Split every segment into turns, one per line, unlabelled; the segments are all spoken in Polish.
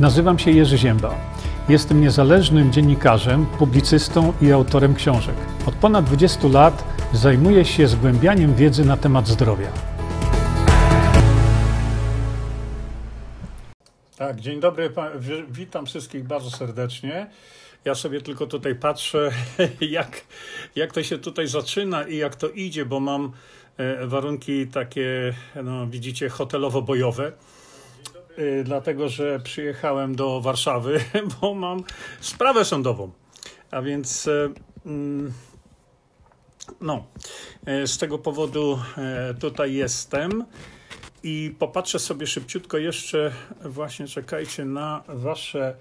Nazywam się Jerzy Ziemba. Jestem niezależnym dziennikarzem, publicystą i autorem książek. Od ponad 20 lat zajmuję się zgłębianiem wiedzy na temat zdrowia. Tak, dzień dobry, witam wszystkich bardzo serdecznie. Ja sobie tylko tutaj patrzę, jak, jak to się tutaj zaczyna i jak to idzie, bo mam e, warunki takie, no, widzicie, hotelowo-bojowe. Y, dlatego że przyjechałem do Warszawy, bo mam sprawę sądową. A więc y, mm, no, y, z tego powodu tutaj jestem i popatrzę sobie szybciutko jeszcze, właśnie czekajcie na Wasze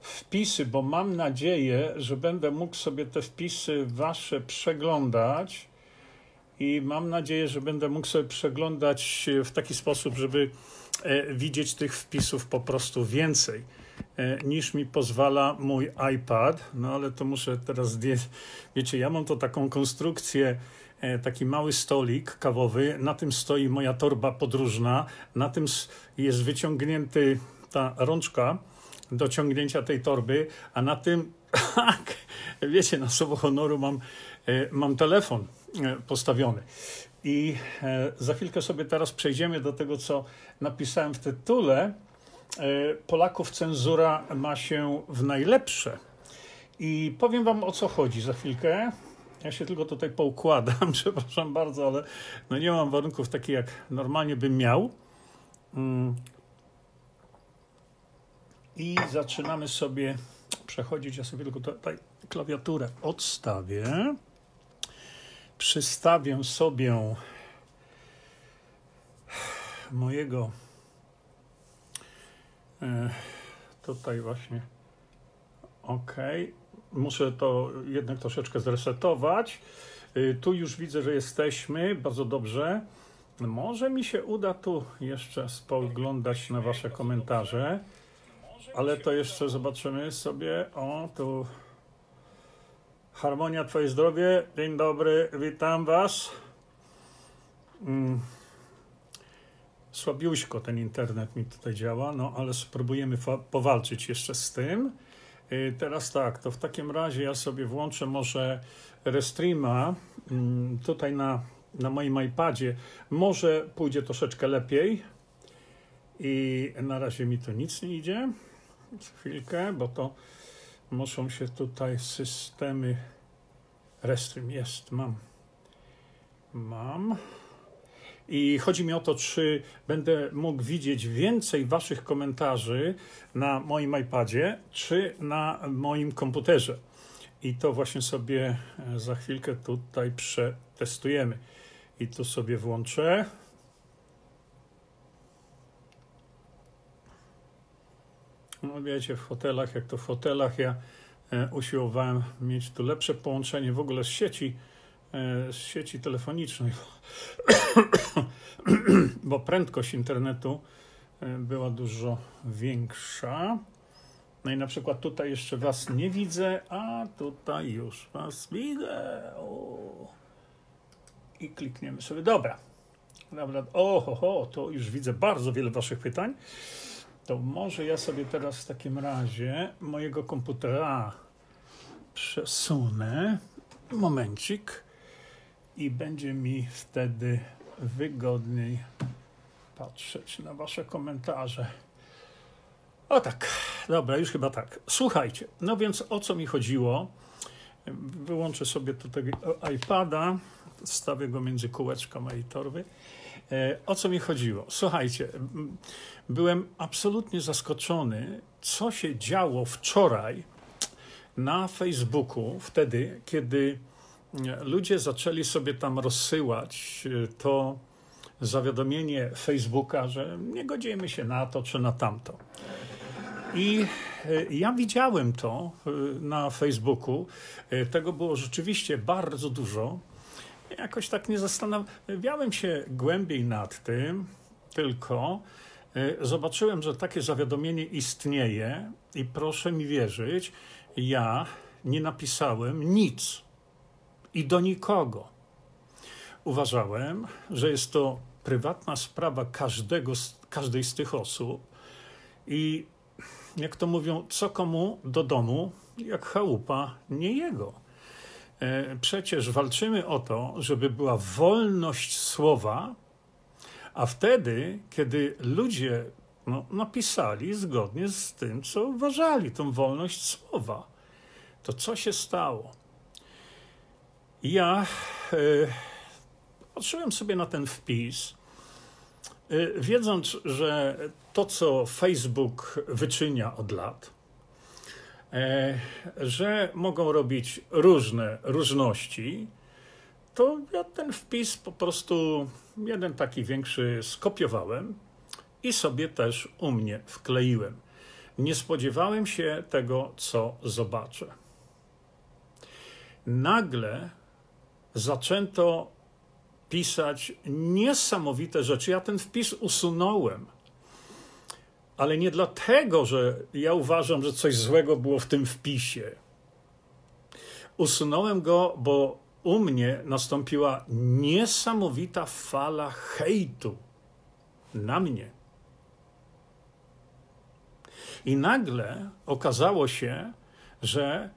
wpisy, bo mam nadzieję, że będę mógł sobie te wpisy Wasze przeglądać i mam nadzieję, że będę mógł sobie przeglądać w taki sposób, żeby widzieć tych wpisów po prostu więcej e, niż mi pozwala mój iPad. No ale to muszę teraz zdjąć. Wiecie, ja mam to taką konstrukcję, e, taki mały stolik kawowy, na tym stoi moja torba podróżna, na tym jest wyciągnięty ta rączka do ciągnięcia tej torby, a na tym, tak, wiecie, na słowo honoru mam, mam telefon postawiony. I e, za chwilkę sobie teraz przejdziemy do tego, co napisałem w tytule. E, Polaków cenzura ma się w najlepsze. I powiem Wam o co chodzi za chwilkę. Ja się tylko tutaj poukładam, przepraszam bardzo, ale no nie mam warunków takich, jak normalnie bym miał. Mm. I zaczynamy sobie przechodzić. Ja sobie tylko tutaj klawiaturę odstawię przystawię sobie mojego e, tutaj właśnie ok muszę to jednak troszeczkę zresetować. E, tu już widzę, że jesteśmy bardzo dobrze. Może mi się uda tu jeszcze spoglądać na wasze komentarze ale to jeszcze zobaczymy sobie o tu Harmonia, Twoje zdrowie. Dzień dobry, witam Was. Mm. Słabiuśko ten internet mi tutaj działa, no ale spróbujemy powalczyć jeszcze z tym. Y, teraz tak, to w takim razie ja sobie włączę może Restreama mm, tutaj na, na moim iPadzie. Może pójdzie troszeczkę lepiej. I na razie mi to nic nie idzie. Chwilkę, bo to muszą się tutaj systemy. Restream jest, mam. Mam. I chodzi mi o to, czy będę mógł widzieć więcej Waszych komentarzy na moim iPadzie, czy na moim komputerze. I to właśnie sobie e, za chwilkę tutaj przetestujemy. I tu sobie włączę. No wiecie, w hotelach, jak to w hotelach, ja e, usiłowałem mieć tu lepsze połączenie w ogóle z sieci, e, z sieci telefonicznej, bo prędkość internetu e, była dużo większa. No i na przykład tutaj jeszcze Was nie widzę, a tutaj już Was widzę. O. I klikniemy sobie. Dobra. Dobra. Oho, to już widzę bardzo wiele Waszych pytań. To może ja sobie teraz w takim razie mojego komputera przesunę. Momencik. I będzie mi wtedy wygodniej patrzeć na Wasze komentarze. O tak, dobra, już chyba tak. Słuchajcie, no więc o co mi chodziło? Wyłączę sobie tutaj iPada, stawię go między kółeczka mojej torby. E, o co mi chodziło? Słuchajcie, byłem absolutnie zaskoczony, co się działo wczoraj na Facebooku, wtedy, kiedy ludzie zaczęli sobie tam rozsyłać e, to zawiadomienie Facebooka, że nie godzimy się na to czy na tamto. I e, ja widziałem to na Facebooku. Tego było rzeczywiście bardzo dużo jakoś tak nie zastanawiałem się głębiej nad tym, tylko e, zobaczyłem, że takie zawiadomienie istnieje i proszę mi wierzyć, ja nie napisałem nic i do nikogo. Uważałem, że jest to prywatna sprawa każdego, każdej z tych osób i jak to mówią, co komu do domu, jak chałupa, nie jego. E, przecież walczymy o to, żeby była wolność słowa, a wtedy, kiedy ludzie no, napisali zgodnie z tym, co uważali, tą wolność słowa, to co się stało? Ja e, patrzyłem sobie na ten wpis, e, wiedząc, że to, co Facebook wyczynia od lat, że mogą robić różne różności, to ja ten wpis po prostu jeden taki większy skopiowałem i sobie też u mnie wkleiłem. Nie spodziewałem się tego, co zobaczę. Nagle zaczęto pisać niesamowite rzeczy. Ja ten wpis usunąłem, ale nie dlatego, że ja uważam, że coś złego było w tym wpisie. Usunąłem go, bo u mnie nastąpiła niesamowita fala hejtu na mnie. I nagle okazało się, że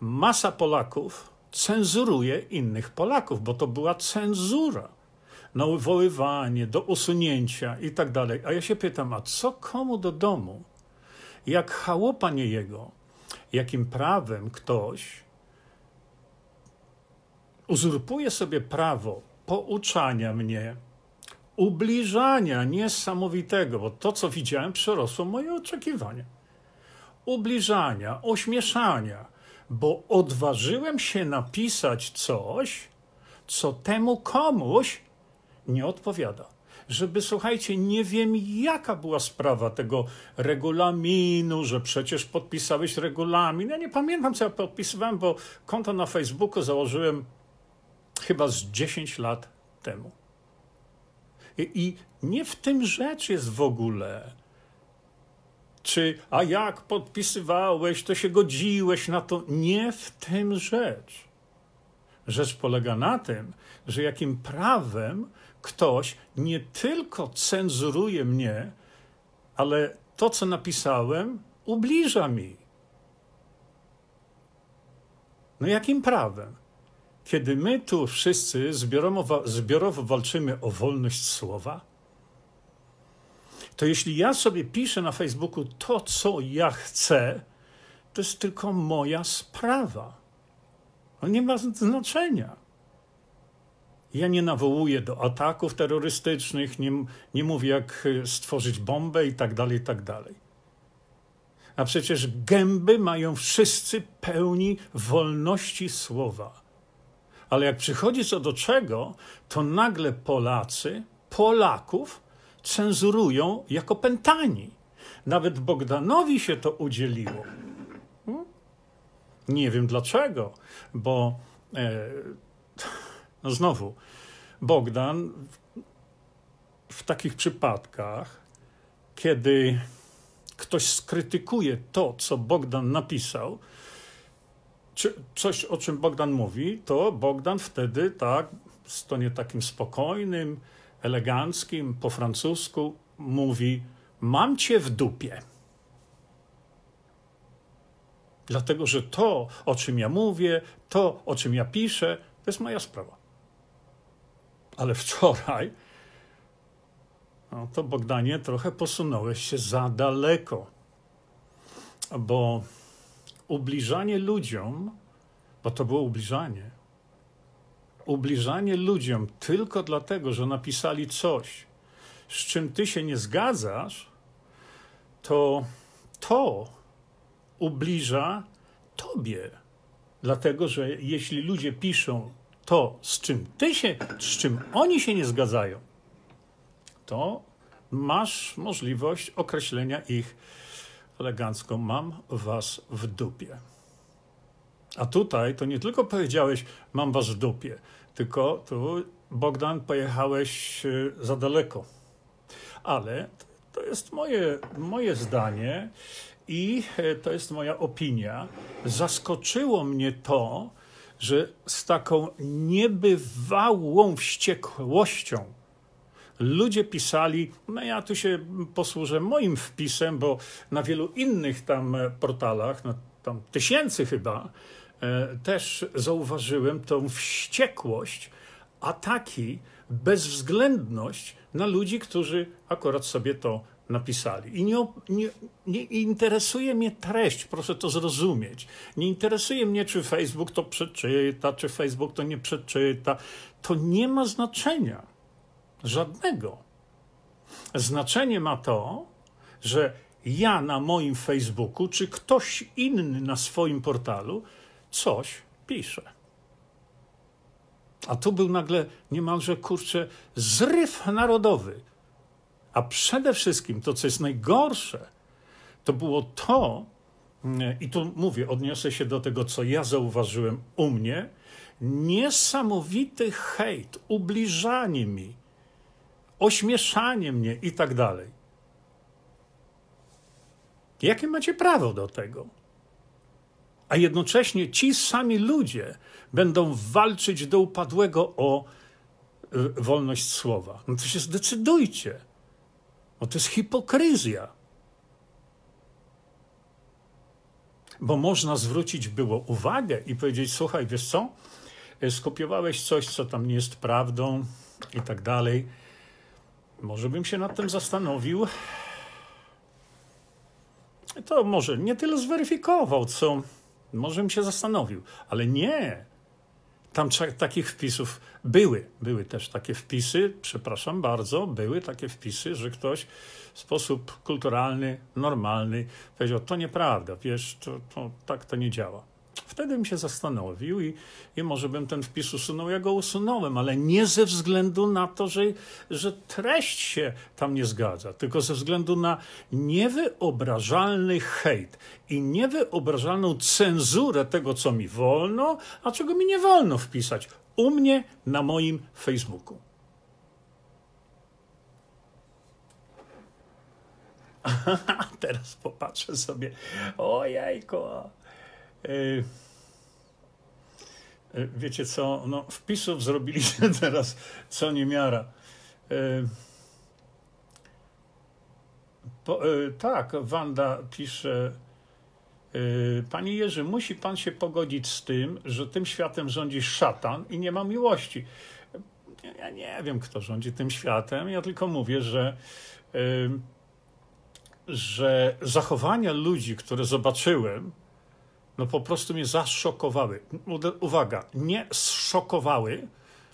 masa Polaków cenzuruje innych Polaków, bo to była cenzura na uwoływanie, do usunięcia i tak dalej. A ja się pytam, a co komu do domu? Jak chałopa nie jego, jakim prawem ktoś uzurpuje sobie prawo pouczania mnie, ubliżania niesamowitego, bo to, co widziałem, przerosło moje oczekiwania. Ubliżania, ośmieszania, bo odważyłem się napisać coś, co temu komuś nie odpowiada. Żeby, słuchajcie, nie wiem, jaka była sprawa tego regulaminu, że przecież podpisałeś regulamin. Ja nie pamiętam, co ja podpisywałem, bo konto na Facebooku założyłem chyba z 10 lat temu. I, I, nie w tym rzecz jest w ogóle. Czy, a jak podpisywałeś, to się godziłeś na to. Nie w tym rzecz. Rzecz polega na tym, że jakim prawem ktoś nie tylko cenzuruje mnie, ale to, co napisałem, ubliża mi. No jakim prawem? Kiedy my tu wszyscy zbiorowo, zbiorowo walczymy o wolność słowa, to jeśli ja sobie piszę na Facebooku to, co ja chcę, to jest tylko moja sprawa. To nie ma znaczenia. Ja nie nawołuję do ataków terrorystycznych, nie, nie mówię, jak stworzyć bombę i tak dalej, i tak dalej. A przecież gęby mają wszyscy pełni wolności słowa. Ale jak przychodzi co do czego, to nagle Polacy, Polaków cenzurują jako pętani. Nawet Bogdanowi się to udzieliło. Hmm? Nie wiem dlaczego, bo e, znowu, Bogdan w takich przypadkach, kiedy ktoś skrytykuje to, co Bogdan napisał, czy coś, o czym Bogdan mówi, to Bogdan wtedy tak, w tonie takim spokojnym, eleganckim, po francusku mówi: Mam cię w dupie. Dlatego, że to, o czym ja mówię, to, o czym ja piszę, to jest moja sprawa. Ale wczoraj, no to Bogdanie, trochę posunąłeś się za daleko, bo ubliżanie ludziom, bo to było ubliżanie, ubliżanie ludziom tylko dlatego, że napisali coś, z czym ty się nie zgadzasz, to to ubliża tobie. Dlatego, że jeśli ludzie piszą to, z czym ty się, z czym oni się nie zgadzają, to masz możliwość określenia ich elegancko mam was w dupie. A tutaj to nie tylko powiedziałeś, mam was w dupie, tylko tu, Bogdan, pojechałeś e, za daleko. Ale to jest moje, moje zdanie i e, to jest moja opinia. Zaskoczyło mnie to, że z taką niebywałą wściekłością ludzie pisali, no ja tu się posłużę moim wpisem, bo na wielu innych tam portalach, no tam tysięcy chyba, e, też zauważyłem tą wściekłość, ataki, bezwzględność na ludzi, którzy akurat sobie to napisali. I nie, nie, nie, interesuje mnie treść, proszę to zrozumieć. Nie interesuje mnie, czy Facebook to przeczyta, czy Facebook to nie przeczyta. To nie ma znaczenia. Żadnego. Znaczenie ma to, że ja na moim Facebooku, czy ktoś inny na swoim portalu coś pisze. A tu był nagle niemalże kurczę zryw narodowy a przede wszystkim to, co jest najgorsze, to było to, i tu mówię, odniosę się do tego, co ja zauważyłem u mnie, niesamowity hejt, ubliżanie mi, ośmieszanie mnie i tak dalej. Jakie macie prawo do tego? A jednocześnie ci sami ludzie będą walczyć do upadłego o y, wolność słowa. No to się zdecydujcie. Bo to jest hipokryzja. Bo można zwrócić było uwagę i powiedzieć: Słuchaj, wiesz co? Skopiowałeś coś, co tam nie jest prawdą i tak dalej. Może bym się nad tym zastanowił. To może nie tyle zweryfikował, co może bym się zastanowił, ale nie. Tam takich wpisów były, były też takie wpisy, przepraszam bardzo, były takie wpisy, że ktoś w sposób kulturalny, normalny powiedział, to nieprawda, wiesz, to, to tak to nie działa. Wtedy bym się zastanowił i, i może bym ten wpis usunął. Ja go usunąłem, ale nie ze względu na to, że, że treść się tam nie zgadza, tylko ze względu na niewyobrażalny hejt i niewyobrażalną cenzurę tego, co mi wolno, a czego mi nie wolno wpisać u mnie na moim Facebooku. Teraz popatrzę sobie. Ojejko. Y, y, wiecie co, no, wpisów zrobiliście teraz co niemiara. Y, po, tak, Wanda pisze, Panie Jerzy, musi pan się pogodzić z tym, że tym światem rządzi szatan i nie ma miłości. Ja nie wiem, kto rządzi tym światem. Ja tylko mówię, że, że zachowania ludzi, które zobaczyłem, no po prostu mnie zaszokowały. Uwaga, nie zszokowały,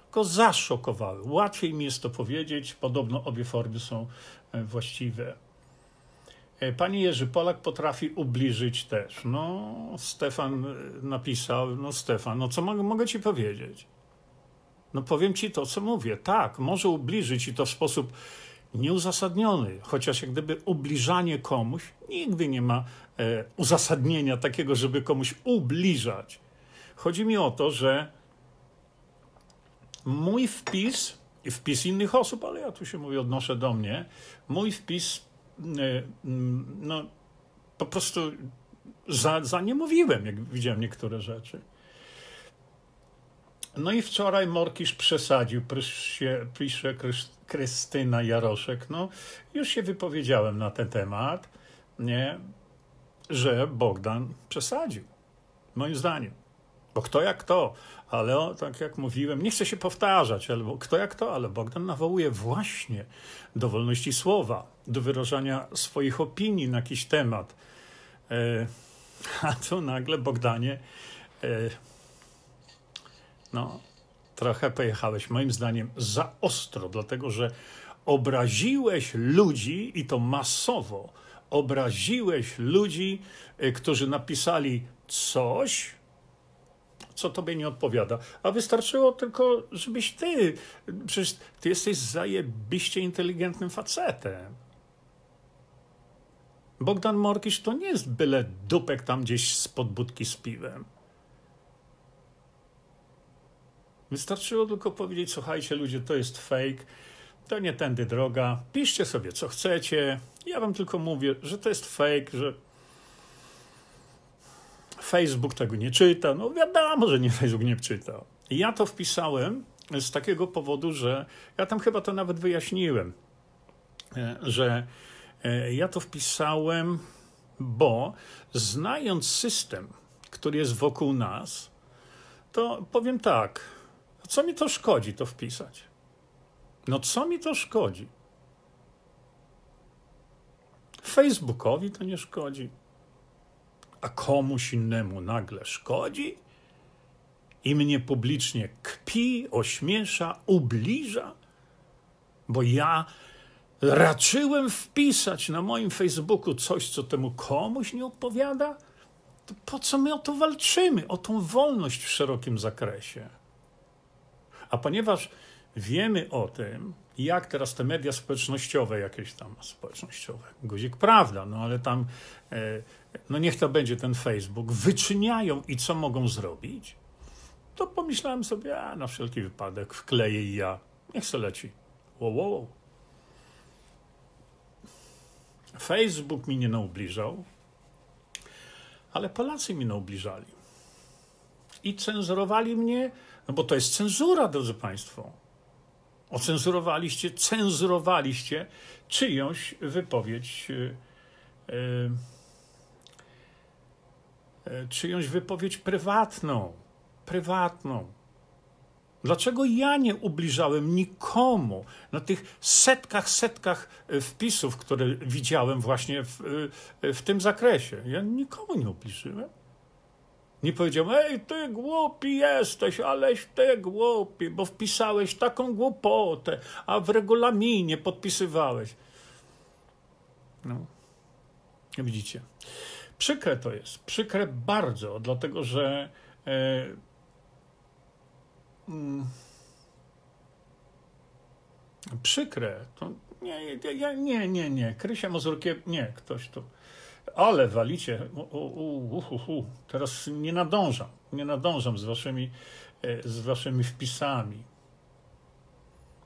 tylko zaszokowały. Łatwiej mi jest to powiedzieć, podobno obie formy są e, właściwe. E, Panie Jerzy, Polak potrafi ubliżyć też. No, Stefan e, napisał, no Stefan, no co mogę, mogę ci powiedzieć? No powiem ci to, co mówię. Tak, może ubliżyć i to w sposób nieuzasadniony, chociaż jak gdyby ubliżanie komuś nigdy nie ma e, uzasadnienia takiego, żeby komuś ubliżać. Chodzi mi o to, że mój wpis i wpis innych osób, ale ja tu się mówię, odnoszę do mnie, mój wpis, e, no po prostu za, za nie mówiłem, jak widziałem niektóre rzeczy. No i wczoraj Morkisz przesadził, pisze Krystyna Jaroszek. No, już się wypowiedziałem na ten temat, nie, że Bogdan przesadził. Moim zdaniem. Bo kto jak to, ale o, tak jak mówiłem, nie chcę się powtarzać, ale kto jak to, ale Bogdan nawołuje właśnie do wolności słowa, do wyrażania swoich opinii na jakiś temat. E, a tu nagle Bogdanie. E, no, trochę pojechałeś, moim zdaniem, za ostro, dlatego że obraziłeś ludzi i to masowo. Obraziłeś ludzi, y, którzy napisali coś, co tobie nie odpowiada. A wystarczyło tylko, żebyś ty, przecież ty jesteś zajebiście inteligentnym facetem. Bogdan Morkisz to nie jest byle dupek tam gdzieś spod budki z piwem. Wystarczyło tylko powiedzieć: Słuchajcie, ludzie, to jest fake, to nie tędy droga, piszcie sobie co chcecie. Ja wam tylko mówię, że to jest fake, że Facebook tego nie czyta. No wiadomo, że nie Facebook nie czyta. Ja to wpisałem z takiego powodu, że ja tam chyba to nawet wyjaśniłem, e, że e, ja to wpisałem, bo znając system, który jest wokół nas, to powiem tak, co mi to szkodzi to wpisać? No co mi to szkodzi? Facebookowi to nie szkodzi, a komuś innemu nagle szkodzi i mnie publicznie kpi, ośmiesza, ubliża, bo ja raczyłem wpisać na moim Facebooku coś, co temu komuś nie odpowiada, to po co my o to walczymy? O tą wolność w szerokim zakresie. A ponieważ wiemy o tym, jak teraz te media społecznościowe, jakieś tam społecznościowe, guzik prawda, no ale tam, e, no niech to będzie ten Facebook, wyczyniają i co mogą zrobić, to pomyślałem sobie, a na wszelki wypadek wkleję i ja, niech se leci. Wow, wow. Facebook mi nie naubliżał, ale Polacy mi naubliżali. I cenzurowali mnie, no bo to jest cenzura, drodzy Państwo. Ocenzurowaliście, cenzurowaliście czyjąś wypowiedź, yy, yy, czyjąś wypowiedź prywatną. Prywatną. Dlaczego ja nie ubliżałem nikomu na tych setkach, setkach wpisów, które widziałem właśnie w, w tym zakresie? Ja nikomu nie ubliżyłem. Nie powiedziałem, ej, ty głupi jesteś, aleś ty głupi, bo wpisałeś taką głupotę, a w regulaminie podpisywałeś. No, widzicie. Przykre to jest, przykre bardzo, dlatego że e, mm, przykre, to nie, nie, nie, nie, Krysia Mazurkiewicz, nie, ktoś tu ale walicie, u, u, u, teraz nie nadążam, nie nadążam z waszymi, e, z waszymi wpisami.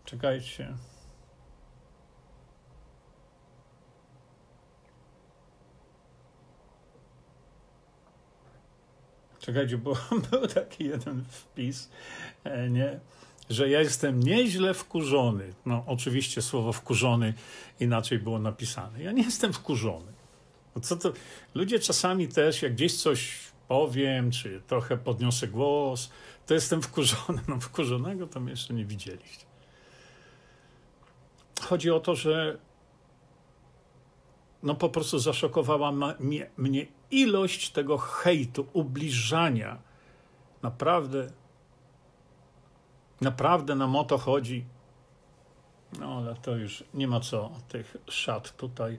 Czekajcie. Czekajcie, bo był taki jeden wpis, e, nie? że ja jestem nieźle wkurzony. No, oczywiście słowo wkurzony inaczej było napisane. Ja nie jestem wkurzony. No co to? Ludzie czasami też, jak gdzieś coś powiem, czy trochę podniosę głos, to jestem wkurzony. No wkurzonego to mnie jeszcze nie widzieliście. Chodzi o to, że no po prostu zaszokowała mnie, mnie ilość tego hejtu, ubliżania. Naprawdę, naprawdę nam o to chodzi. No ale to już nie ma co tych szat tutaj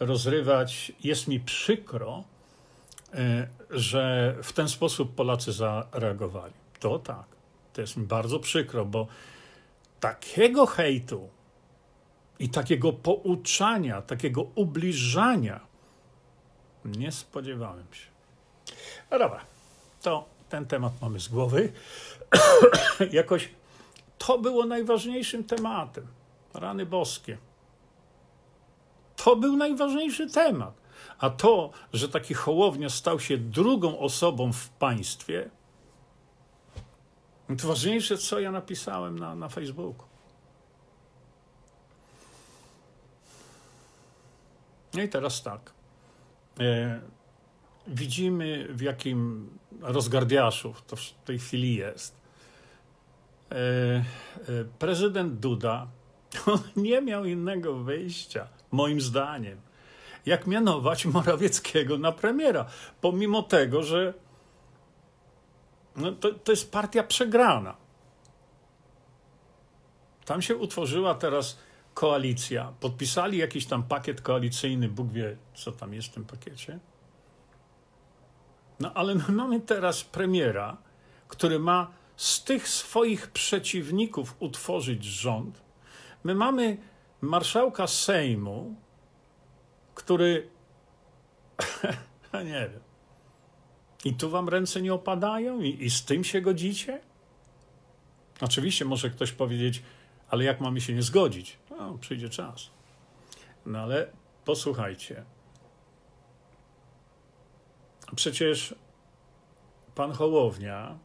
rozrywać. Jest mi przykro, e, że w ten sposób Polacy zareagowali. To tak, to jest mi bardzo przykro, bo takiego hejtu i takiego pouczania, takiego ubliżania nie spodziewałem się. No dobra, to ten temat mamy z głowy. Jakoś to było najważniejszym tematem. Rany boskie. To był najważniejszy temat. A to, że taki Hołownia stał się drugą osobą w państwie, to ważniejsze, co ja napisałem na, na Facebooku. No i teraz tak. E, widzimy, w jakim rozgardiaszu to w tej chwili jest. E, e, prezydent Duda nie miał innego wyjścia moim zdaniem, jak mianować Morawieckiego na premiera, pomimo tego, że no to, to jest partia przegrana. Tam się utworzyła teraz koalicja, podpisali jakiś tam pakiet koalicyjny, Bóg wie, co tam jest w tym pakiecie. No ale my mamy teraz premiera, który ma z tych swoich przeciwników utworzyć rząd. My mamy marszałka Sejmu, który. nie wiem. I tu wam ręce nie opadają? I, I z tym się godzicie? Oczywiście może ktoś powiedzieć, ale jak mamy się nie zgodzić? No, przyjdzie czas. No ale posłuchajcie. Przecież pan Hołownia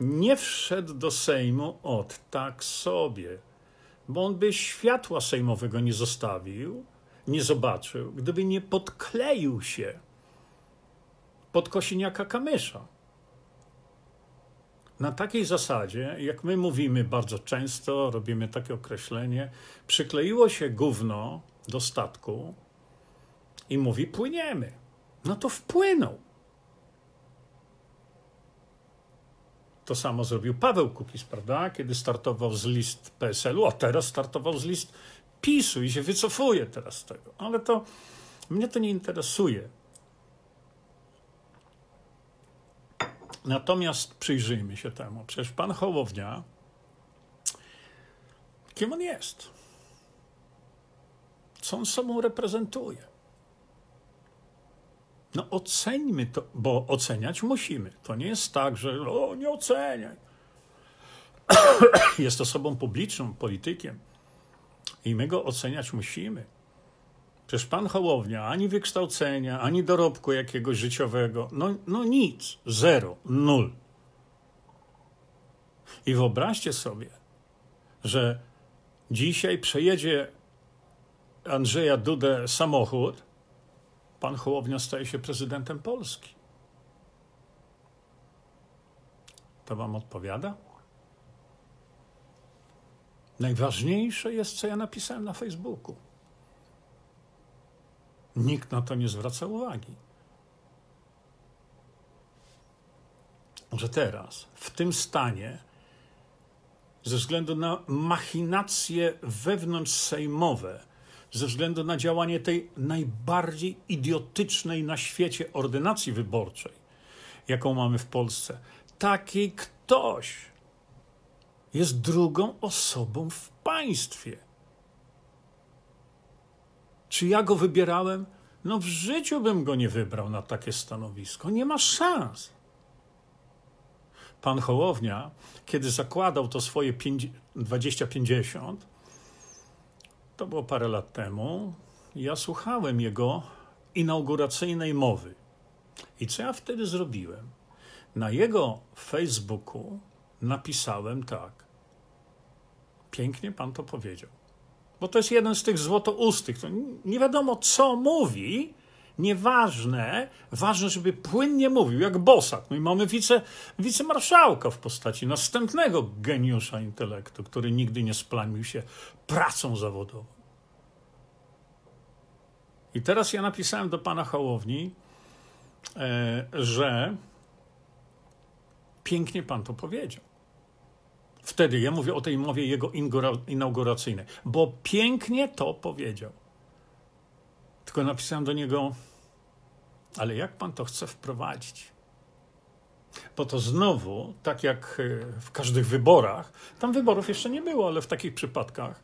nie wszedł do Sejmu od tak sobie, bo on by światła sejmowego nie zostawił, nie zobaczył, gdyby nie podkleił się pod Kosiniaka Kamysza. Na takiej zasadzie, jak my mówimy bardzo często, robimy takie określenie, przykleiło się gówno do statku i mówi płyniemy. No to wpłynął. To samo zrobił Paweł Kukiz, prawda? Kiedy startował z list PSL-u, a teraz startował z list PiSu i się wycofuje teraz z tego. Ale to mnie to nie interesuje. Natomiast przyjrzyjmy się temu. Przecież pan Hołownia, kim on jest? Co on sobą reprezentuje? No oceńmy to, bo oceniać musimy. To nie jest tak, że o, nie oceniaj. jest osobą publiczną, politykiem i my go oceniać musimy. Przecież pan Hołownia ani wykształcenia, ani dorobku jakiegoś życiowego, no, no nic, zero, nul. I wyobraźcie sobie, że dzisiaj przejedzie Andrzeja Dudę samochód, pan Hołownia staje się prezydentem Polski. To wam odpowiada? Najważniejsze jest, co ja napisałem na Facebooku. Nikt na to nie zwraca uwagi. Że teraz, w tym stanie, ze względu na machinacje wewnątrzsejmowe, ze względu na działanie tej najbardziej idiotycznej na świecie ordynacji wyborczej, jaką mamy w Polsce, taki ktoś jest drugą osobą w państwie. Czy ja go wybierałem? No w życiu bym go nie wybrał na takie stanowisko. Nie ma szans. Pan Hołownia, kiedy zakładał to swoje 2050, to było parę lat temu, ja słuchałem jego inauguracyjnej mowy. I co ja wtedy zrobiłem? Na jego Facebooku napisałem tak. Pięknie pan to powiedział bo to jest jeden z tych złotoustych. To nie wiadomo, co mówi, nieważne, ważne, żeby płynnie mówił, jak Bosak. No i mamy wice, wicemarszałka w postaci następnego geniusza intelektu, który nigdy nie splamił się pracą zawodową. I teraz ja napisałem do pana Hołowni, e, że pięknie pan to powiedział. Wtedy ja mówię o tej mowie jego inauguracyjnej, bo pięknie to powiedział. Tylko napisałem do niego, ale jak pan to chce wprowadzić? Bo to znowu, tak jak e, w każdych wyborach, tam wyborów jeszcze nie było, ale w takich przypadkach,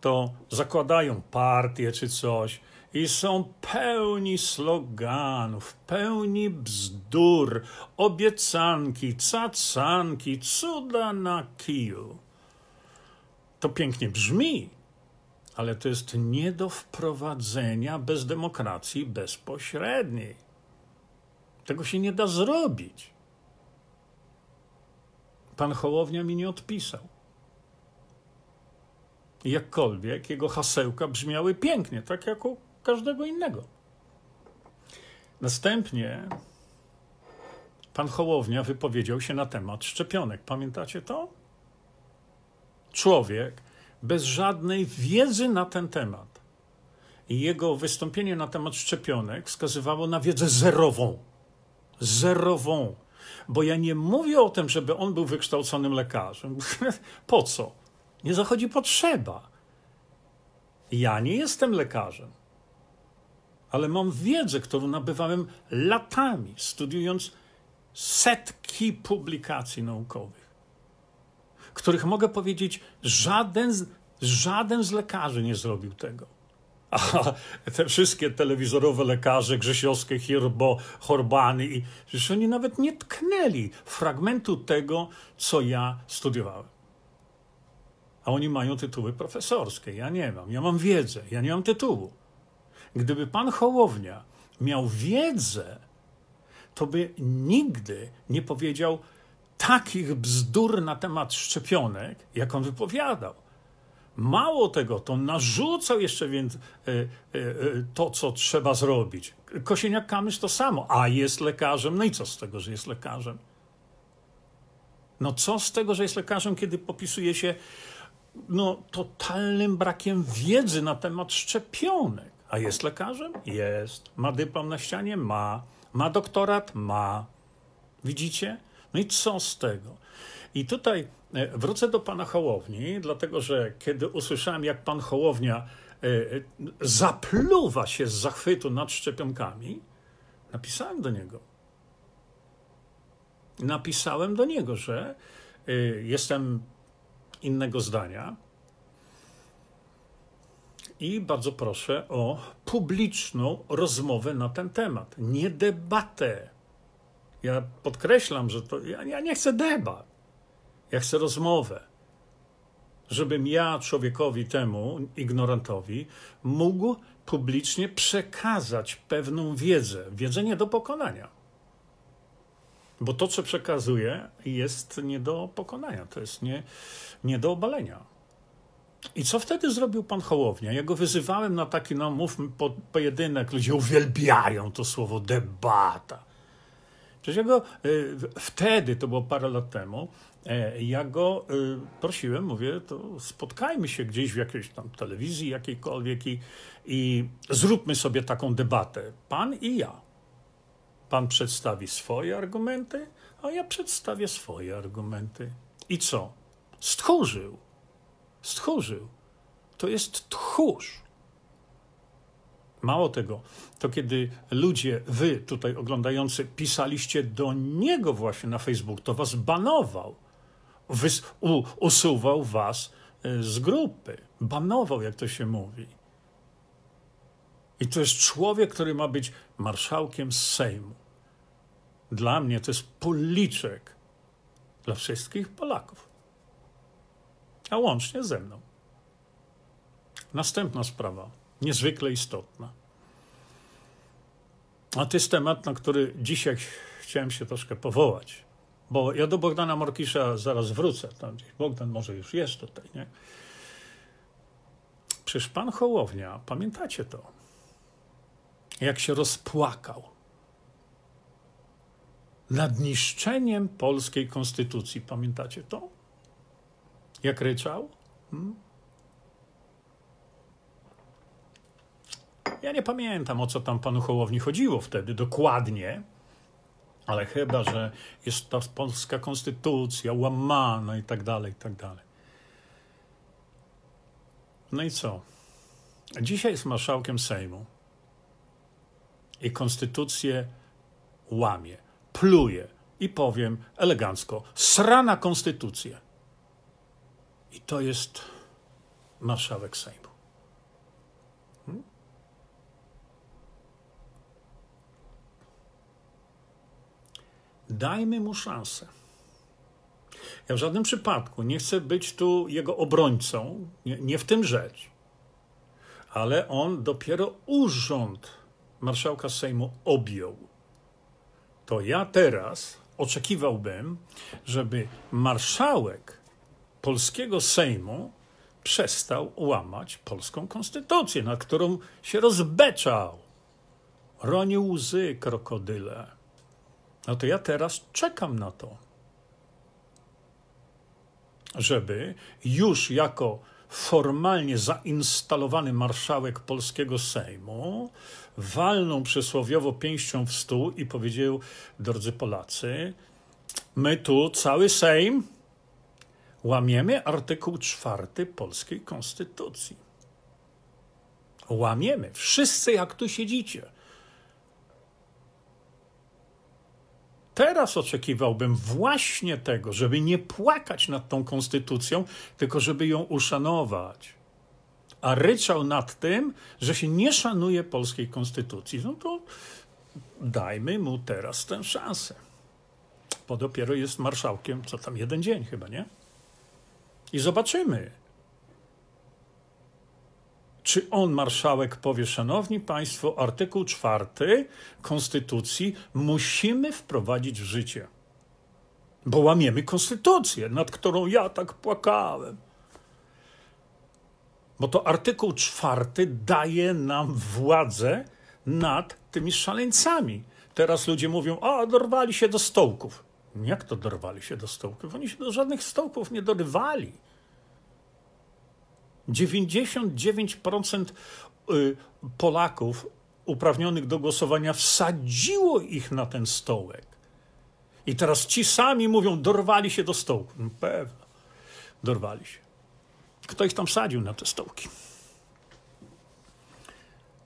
to zakładają partię czy coś, i są pełni sloganów, pełni bzdur, obiecanki, cacanki, cuda na kiju. To pięknie brzmi, ale to jest nie do wprowadzenia bez demokracji bezpośredniej. Tego się nie da zrobić. Pan Hołownia mi nie odpisał. Jakkolwiek jego hasełka brzmiały pięknie, tak jak u każdego innego. Następnie pan Hołownia wypowiedział się na temat szczepionek. Pamiętacie to? Człowiek bez żadnej wiedzy na ten temat. I jego wystąpienie na temat szczepionek wskazywało na wiedzę zerową. Zerową. Bo ja nie mówię o tym, żeby on był wykształconym lekarzem. po co? Nie zachodzi potrzeba. Ja nie jestem lekarzem ale mam wiedzę, którą nabywałem latami, studiując setki publikacji naukowych, których mogę powiedzieć, żaden z, żaden z lekarzy nie zrobił tego. A te wszystkie telewizorowe lekarze, Grzesiowskie, Hirbo, Horbany, i, że oni nawet nie tknęli fragmentu tego, co ja studiowałem. A oni mają tytuły profesorskie. Ja nie mam. Ja mam wiedzę. Ja nie mam tytułu. Gdyby pan Hołownia miał wiedzę, to by nigdy nie powiedział takich bzdur na temat szczepionek, jak on wypowiadał. Mało tego, to narzucał jeszcze więc e, e, e, to, co trzeba zrobić. Kosieniak-Kamysz to samo, a jest lekarzem. No i co z tego, że jest lekarzem? No co z tego, że jest lekarzem, kiedy popisuje się no, totalnym brakiem wiedzy na temat szczepionek? A jest lekarzem? Jest. Ma dyplom na ścianie? Ma. Ma doktorat? Ma. Widzicie? No i co z tego? I tutaj e, wrócę do pana Hołowni, dlatego że kiedy usłyszałem, jak pan Hołownia e, e, zapluwa się z zachwytu nad szczepionkami, napisałem do niego. Napisałem do niego, że jestem innego zdania i bardzo proszę o publiczną rozmowę na ten temat, nie debatę. Ja podkreślam, że to ja, ja nie chcę debat. Ja chcę rozmowę. Żebym ja człowiekowi temu, ignorantowi, mógł publicznie przekazać pewną wiedzę, wiedzę nie do pokonania. Bo to, co przekazuję, jest nie do pokonania, to jest nie, nie do obalenia. I co wtedy zrobił pan Hołownia? Ja go wyzywałem na taki, no mówmy, po, pojedynek. Ludzie uwielbiają to słowo debata. Przecież ja go y, wtedy, to było parę lat temu, e, ja go y, prosiłem, mówię, to spotkajmy się gdzieś w jakiejś tam telewizji jakiejkolwiek i, i zróbmy sobie taką debatę. Pan i ja. Pan przedstawi swoje argumenty, a ja przedstawię swoje argumenty. I co? Stchórzył. Stchórzył. To jest tchórz. Mało tego, to kiedy ludzie, wy tutaj oglądający, pisaliście do niego właśnie na Facebook, to was banował. Wys, u, usuwał was e, z grupy. Banował, jak to się mówi. I to jest człowiek, który ma być marszałkiem Sejmu. Dla mnie to jest policzek dla wszystkich Polaków. A łącznie ze mną. Następna sprawa niezwykle istotna. A to jest temat, na który dzisiaj chciałem się troszkę powołać, bo ja do Bogdana Morkisza zaraz wrócę. Tam gdzieś Bogdan może już jest tutaj, nie? Przecież pan Hołownia, pamiętacie to, jak się rozpłakał nad niszczeniem polskiej konstytucji. Pamiętacie to? Jak ryczał? Hmm? Ja nie pamiętam, o co tam panu Hołowni chodziło wtedy dokładnie, ale chyba, że jest ta polska konstytucja łamana i tak dalej, i tak dalej. No i co? Dzisiaj jest marszałkiem Sejmu i konstytucję łamie, pluje i powiem elegancko, srana konstytucja. I to jest marszałek Sejmu. Dajmy mu szansę. Ja w żadnym przypadku nie chcę być tu jego obrońcą, nie, nie w tym rzecz. Ale on dopiero urząd marszałka Sejmu objął. To ja teraz oczekiwałbym, żeby marszałek polskiego Sejmu przestał łamać polską konstytucję, nad którą się rozbeczał. Ronił łzy krokodyle. No to ja teraz czekam na to, żeby już jako formalnie zainstalowany marszałek polskiego Sejmu walnął przysłowiowo pięścią w stół i powiedział: Drodzy Polacy, my tu, cały Sejm, łamiemy artykuł czwarty polskiej konstytucji. Łamiemy. Wszyscy, jak tu siedzicie. Teraz oczekiwałbym właśnie tego, żeby nie płakać nad tą konstytucją, tylko żeby ją uszanować. A ryczał nad tym, że się nie szanuje polskiej konstytucji. No to dajmy mu teraz tę szansę. Bo dopiero jest marszałkiem, co tam jeden dzień chyba, nie? I zobaczymy, czy on, marszałek, powie, szanowni państwo, artykuł czwarty Konstytucji musimy wprowadzić w życie. bo łamiemy konstytucję, nad którą ja tak płakałem. Bo to artykuł czwarty daje nam władzę nad tymi szaleńcami. Teraz ludzie mówią, a dorwali się do stołków. Jak to dorwali się do stołków? Oni się do żadnych stołków nie dorywali. 99% y, Polaków uprawnionych do głosowania wsadziło ich na ten stołek. I teraz ci sami mówią, dorwali się do stołku. No pewno, dorwali się. Kto ich tam sadził na te stołki?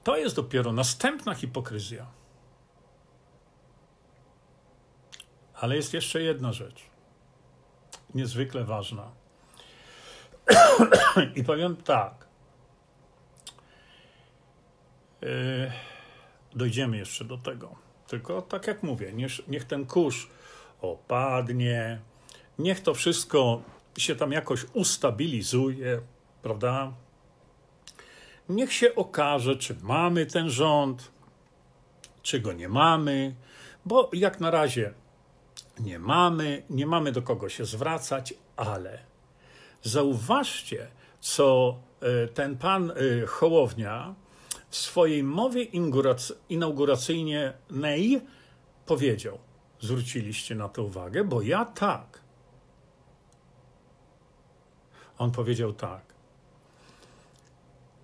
To jest dopiero następna hipokryzja. Ale jest jeszcze jedna rzecz, niezwykle ważna. I powiem tak. Yy, dojdziemy jeszcze do tego. Tylko tak jak mówię, niech, niech ten kurz opadnie, niech to wszystko się tam jakoś ustabilizuje, prawda? Niech się okaże, czy mamy ten rząd, czy go nie mamy, bo jak na razie nie mamy, nie mamy do kogo się zwracać, ale zauważcie, co e, ten pan e, Hołownia w swojej mowie inauguracyjnej powiedział. Zwróciliście na to uwagę, bo ja tak. On powiedział tak.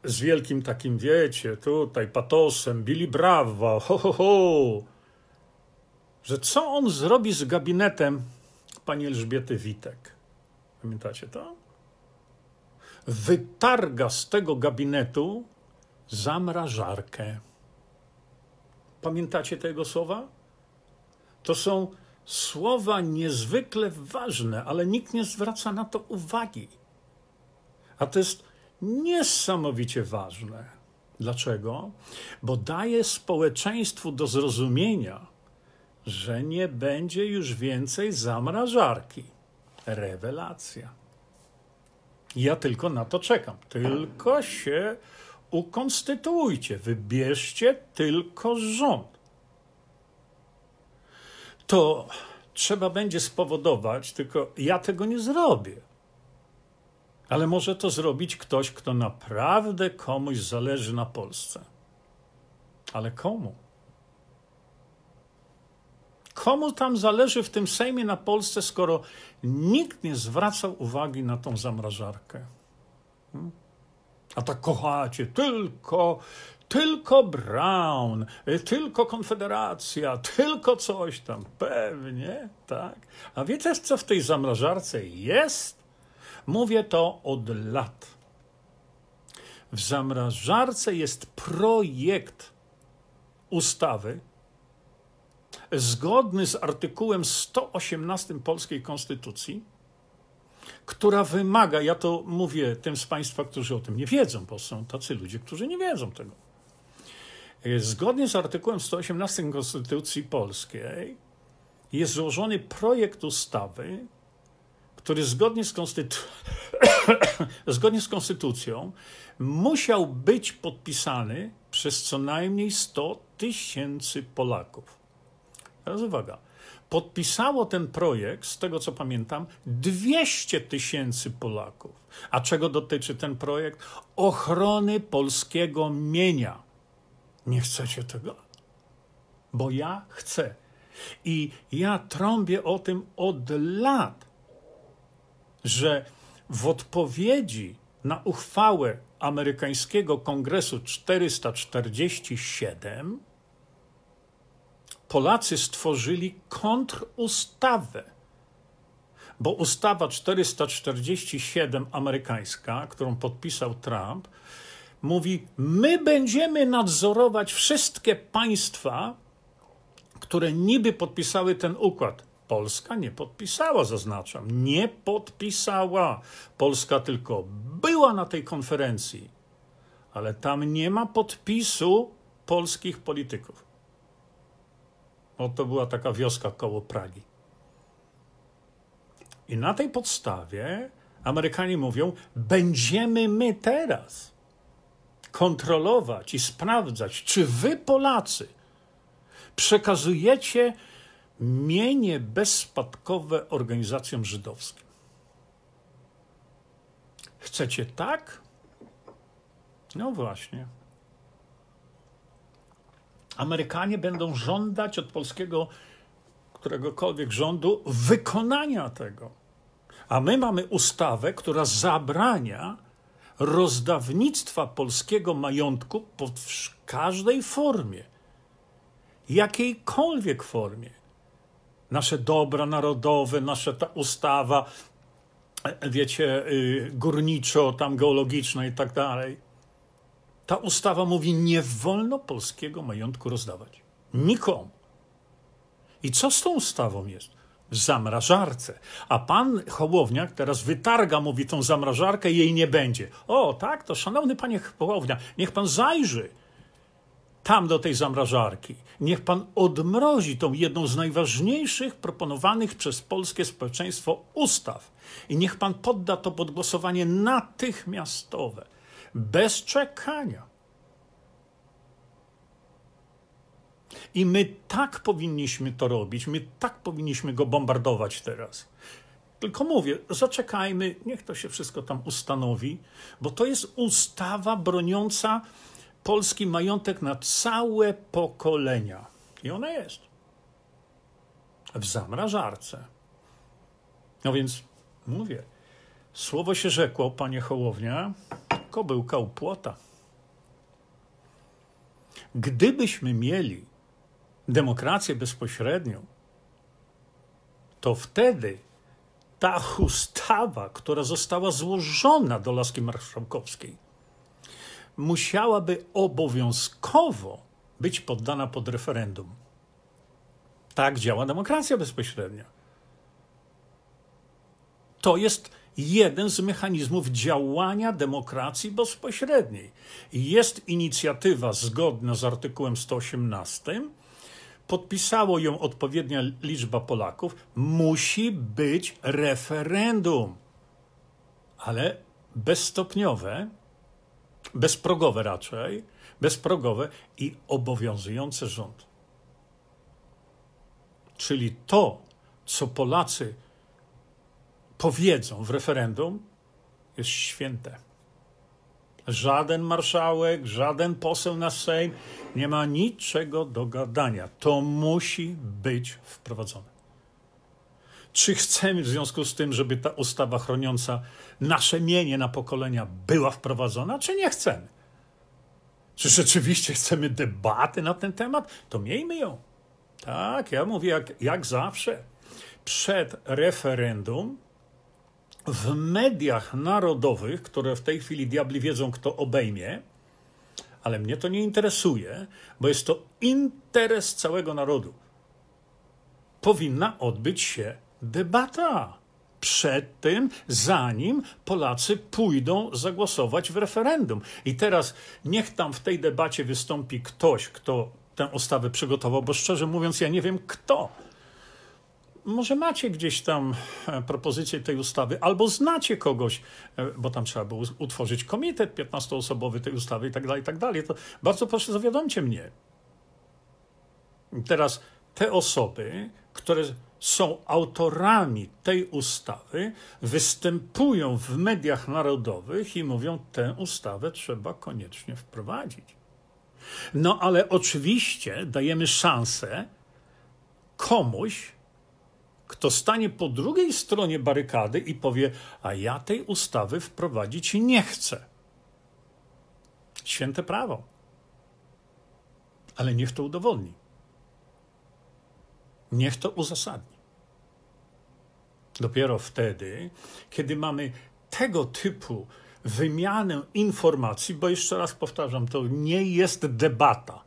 Z wielkim takim, wiecie, tutaj patosem, Billy Brawa, ho, ho, ho. Że co on zrobi z gabinetem pani Elżbiety Witek? Pamiętacie to? Wytarga z tego gabinetu zamrażarkę. Pamiętacie tego słowa? To są słowa niezwykle ważne, ale nikt nie zwraca na to uwagi. A to jest niesamowicie ważne. Dlaczego? Bo daje społeczeństwu do zrozumienia, że nie będzie już więcej zamrażarki. Rewelacja. Ja tylko na to czekam. Tylko się ukonstytuujcie, wybierzcie tylko rząd. To trzeba będzie spowodować, tylko ja tego nie zrobię. Ale może to zrobić ktoś, kto naprawdę komuś zależy na Polsce. Ale komu? Komu tam zależy w tym Sejmie na Polsce, skoro nikt nie zwracał uwagi na tą zamrażarkę? Hmm? A tak kochacie tylko, tylko Brown, tylko Konfederacja, tylko coś tam. Pewnie, tak. A wiecie, co w tej zamrażarce jest? Mówię to od lat. W zamrażarce jest projekt ustawy zgodny z artykułem 118 polskiej konstytucji, która wymaga, ja to mówię tym z Państwa, którzy o tym nie wiedzą, bo są tacy ludzie, którzy nie wiedzą tego. Zgodnie z artykułem 118 Konstytucji Polskiej jest złożony projekt ustawy, który zgodnie z, konstytu... zgodnie z konstytucją musiał być podpisany przez co najmniej 100 tysięcy Polaków. Teraz uwaga. Podpisało ten projekt, z tego co pamiętam, 200 tysięcy Polaków. A czego dotyczy ten projekt? Ochrony polskiego mienia. Nie chcecie tego? Bo ja chcę. I ja trąbię o tym od lat że w odpowiedzi na uchwałę amerykańskiego Kongresu 447 Polacy stworzyli kontrustawę. Bo ustawa 447 amerykańska, którą podpisał Trump, mówi: My będziemy nadzorować wszystkie państwa, które niby podpisały ten układ. Polska nie podpisała, zaznaczam, nie podpisała. Polska tylko była na tej konferencji, ale tam nie ma podpisu polskich polityków. O, to była taka wioska koło Pragi. I na tej podstawie Amerykanie mówią: będziemy my teraz kontrolować i sprawdzać, czy wy, Polacy, przekazujecie mienie bezspadkowe organizacjom żydowskim. Chcecie tak? No właśnie. Amerykanie będą żądać od polskiego któregokolwiek rządu wykonania tego. A my mamy ustawę, która zabrania rozdawnictwa polskiego majątku pod każdej formie, jakiejkolwiek formie. Nasze dobra narodowe, nasza ta ustawa, e, wiecie, y, górniczo, tam geologiczna i tak dalej. Ta ustawa mówi, nie wolno polskiego majątku rozdawać. Nikomu. I co z tą ustawą jest? W zamrażarce. A pan Hołowniak teraz wytarga, mówi, tą zamrażarkę jej nie będzie. O, tak, to szanowny panie Hołownia, niech pan zajrzy tam do tej zamrażarki. Niech pan odmrozi tą jedną z najważniejszych proponowanych przez polskie społeczeństwo ustaw. I niech pan podda to pod głosowanie natychmiastowe, bez czekania. I my tak powinniśmy to robić, my tak powinniśmy go bombardować teraz. Tylko mówię, zaczekajmy, niech to się wszystko tam ustanowi, bo to jest ustawa broniąca polski majątek na całe pokolenia. I ona jest. W zamrażarce. No więc mówię, słowo się rzekło, panie Hołownia, kobyłka u płota. Gdybyśmy mieli demokrację bezpośrednią, to wtedy ta ustawa, która została złożona do laski marszałkowskiej, musiałaby obowiązkowo być poddana pod referendum. Tak działa demokracja bezpośrednia. To jest jeden z mechanizmów działania demokracji bezpośredniej. Jest inicjatywa zgodna z artykułem 118 podpisało ją odpowiednia liczba Polaków, musi być referendum. Ale bezstopniowe, bezprogowe raczej, bezprogowe i obowiązujący rząd. Czyli to, co Polacy powiedzą w referendum, jest święte. Żaden marszałek, żaden poseł na Sejm nie ma niczego do gadania. To musi być wprowadzone. Czy chcemy w związku z tym, żeby ta ustawa chroniąca nasze mienie na pokolenia była wprowadzona, czy nie chcemy? Czy rzeczywiście chcemy debaty na ten temat? To miejmy ją. Tak, ja mówię jak, jak zawsze. Przed referendum w mediach narodowych, które w tej chwili diabli wiedzą, kto obejmie, ale mnie to nie interesuje, bo jest to interes całego narodu. Powinna odbyć się debata przed tym, zanim Polacy pójdą zagłosować w referendum. I teraz niech tam w tej debacie wystąpi ktoś, kto tę ustawę przygotował, bo szczerze mówiąc, ja nie wiem kto może macie gdzieś tam e, propozycję tej ustawy, albo znacie kogoś, e, bo tam trzeba było utworzyć komitet 15-osobowy tej ustawy i tak dalej, i tak dalej. To bardzo proszę, zawiadomcie mnie. Teraz te osoby, które są autorami tej ustawy, występują w mediach narodowych i mówią, tę ustawę trzeba koniecznie wprowadzić. No ale oczywiście dajemy szansę komuś, kto stanie po drugiej stronie barykady i powie: A ja tej ustawy wprowadzić nie chcę. Święte prawo. Ale niech to udowodni. Niech to uzasadni. Dopiero wtedy, kiedy mamy tego typu wymianę informacji, bo jeszcze raz powtarzam, to nie jest debata.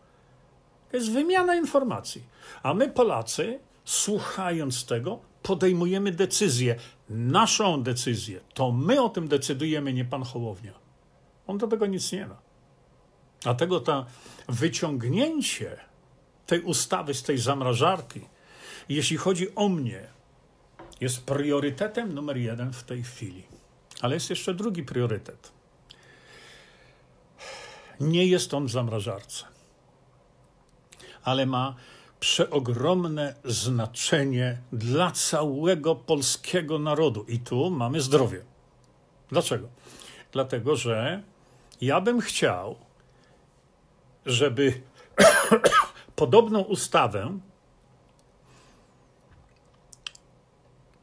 To jest wymiana informacji. A my, Polacy, słuchając tego, podejmujemy decyzję, naszą decyzję. To my o tym decydujemy, nie pan Hołownia. On do tego nic nie ma. Dlatego to wyciągnięcie tej ustawy z tej zamrażarki, jeśli chodzi o mnie, jest priorytetem numer jeden w tej chwili. Ale jest jeszcze drugi priorytet. Nie jest on w zamrażarce, ale ma przeogromne znaczenie dla całego polskiego narodu. I tu mamy zdrowie. Dlaczego? Dlatego, że ja bym chciał, żeby podobną ustawę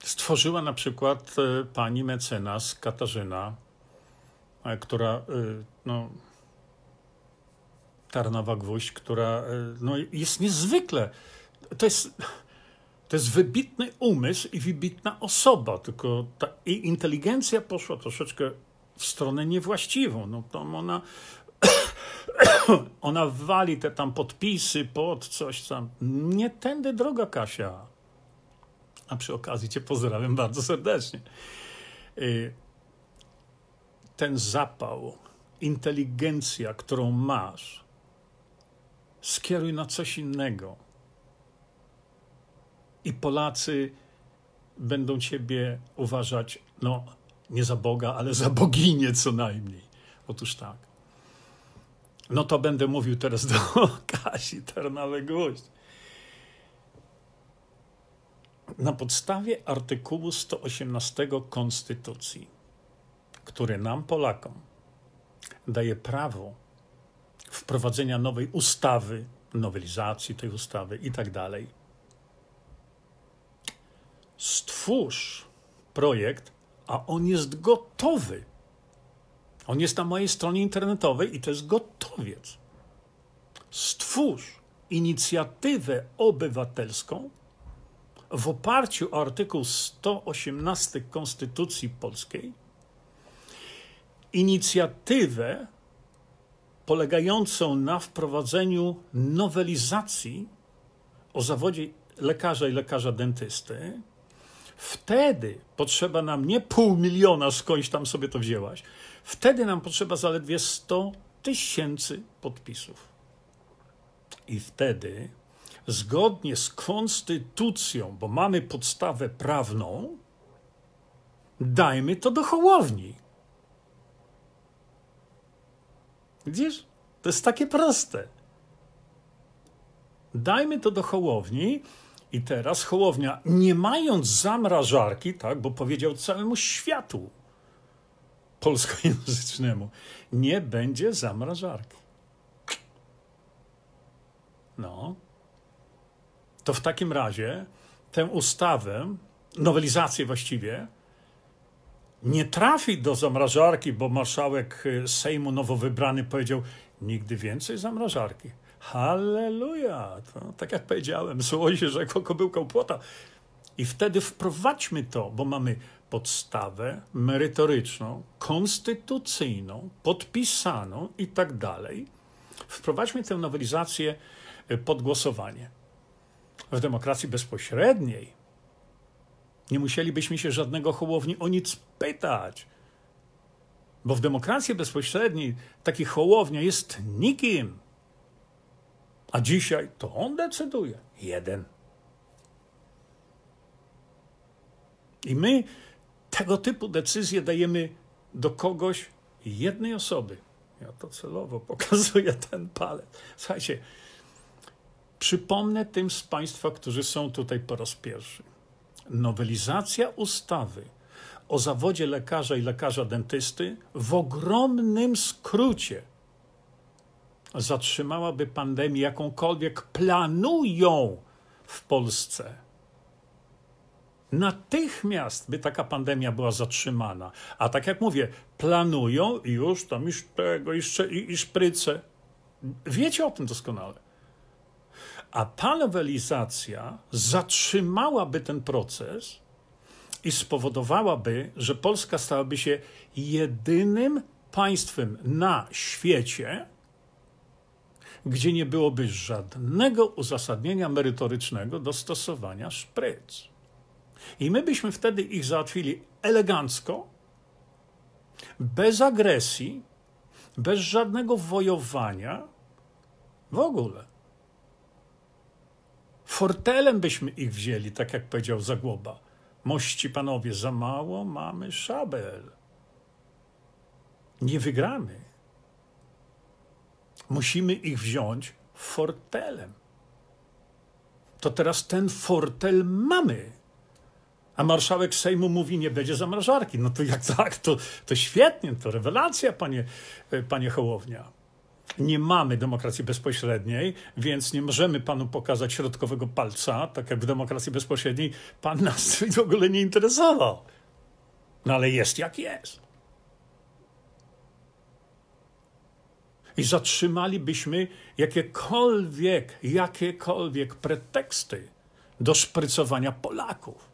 stworzyła na przykład e, pani mecenas Katarzyna, e, która e, no, Tarnowa Gwóźdź, która no, jest niezwykle. To jest, to jest wybitny umysł i wybitna osoba, tylko ta inteligencja poszła troszeczkę w stronę niewłaściwą. No, tam ona, ona wali te tam podpisy pod coś tam. Nie tędy droga, Kasia. A przy okazji Cię pozdrawiam bardzo serdecznie. Y, ten zapał, inteligencja, którą masz, skieruj na coś innego. I Polacy będą Ciebie uważać, no, nie za Boga, ale za boginię co najmniej. Otóż tak. No to będę mówił teraz do Kasi Tarnawy-Gość na podstawie artykułu 118 Konstytucji, który nam, Polakom, daje prawo wprowadzenia nowej ustawy, nowelizacji tej ustawy i tak dalej. Stwórz projekt, a on jest gotowy. On jest na mojej stronie internetowej i to jest gotowiec. Stwórz inicjatywę obywatelską, w oparciu o artykuł 118 Konstytucji Polskiej inicjatywę polegającą na wprowadzeniu nowelizacji o zawodzie lekarza i lekarza dentysty, wtedy potrzeba nam nie pół miliona, skądś tam sobie to wzięłaś, wtedy nam potrzeba zaledwie 100 tysięcy podpisów. I wtedy zgodnie z konstytucją, bo mamy podstawę prawną, dajmy to do Hołowni. Widzisz? To jest takie proste. Dajmy to do Hołowni i teraz Hołownia, nie mając zamrażarki, tak, bo powiedział całemu światu polskojęzycznemu, nie będzie zamrażarki. No, to w takim razie tę ustawę, nowelizację właściwie, nie trafi do zamrażarki, bo marszałek y, Sejmu nowo wybrany powiedział: Nigdy więcej zamrażarki. Halleluja! To, tak jak powiedziałem, słowo się rzekło kobyłką płota. I wtedy wprowadźmy to, bo mamy podstawę merytoryczną, konstytucyjną, podpisaną i tak dalej. Wprowadźmy tę nowelizację y, pod głosowanie w demokracji bezpośredniej nie musielibyśmy się żadnego Hołowni o nic pytać. Bo w demokracji bezpośredniej taki Hołownia jest nikim. A dzisiaj to on decyduje. Jeden. I my tego typu decyzje dajemy do kogoś, jednej osoby. Ja to celowo pokazuję ten palec. Słuchajcie, Przypomnę tym z Państwa, którzy są tutaj po raz pierwszy. Nowelizacja ustawy o zawodzie lekarza i lekarza dentysty w ogromnym skrócie zatrzymałaby pandemię, jakąkolwiek planują w Polsce. Natychmiast by taka pandemia była zatrzymana. A tak jak mówię, planują już tam już tego, i, i, i szpryce. Wiecie o tym doskonale. A ta nowelizacja zatrzymałaby ten proces i spowodowałaby, że Polska stałaby się jedynym państwem na świecie, gdzie nie byłoby żadnego uzasadnienia merytorycznego do stosowania szpryc. I my byśmy wtedy ich załatwili elegancko, bez agresji, bez żadnego wojowania, w ogóle. Fortelem byśmy ich wzięli, tak jak powiedział Zagłoba. Mości panowie, za mało mamy szabel. Nie wygramy. Musimy ich wziąć fortelem. to teraz ten fortel mamy. A marszałek Sejmu mówi, nie będzie zamrażarki. No to jak tak, to, to świetnie, to rewelacja, panie, panie Hołownia. Nie mamy demokracji bezpośredniej, więc nie możemy panu pokazać środkowego palca, tak jak w demokracji bezpośredniej pan nas w ogóle nie interesował. No ale jest jak jest. I zatrzymalibyśmy jakiekolwiek, jakiekolwiek preteksty do szprycowania Polaków.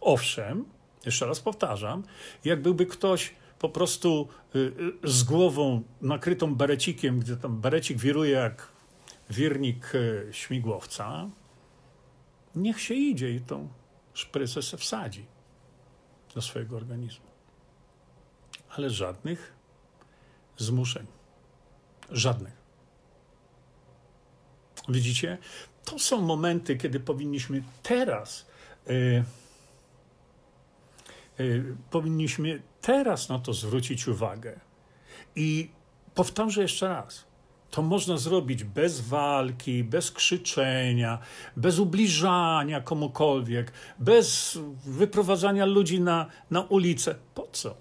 Owszem, jeszcze raz powtarzam, jak byłby ktoś po prostu y, y, z głową nakrytą berecikiem, gdzie tam berecik wiruje jak wirnik y, śmigłowca, niech się idzie i tą szprycę se wsadzi do swojego organizmu. Ale żadnych zmuszeń. Żadnych. Widzicie? To są momenty, kiedy powinniśmy teraz. Yy, powinniśmy teraz na to zwrócić uwagę. I powtarzam jeszcze raz. To można zrobić bez walki, bez krzyczenia, bez ubliżania komukolwiek, bez wyprowadzania ludzi na, na ulicę. Po co?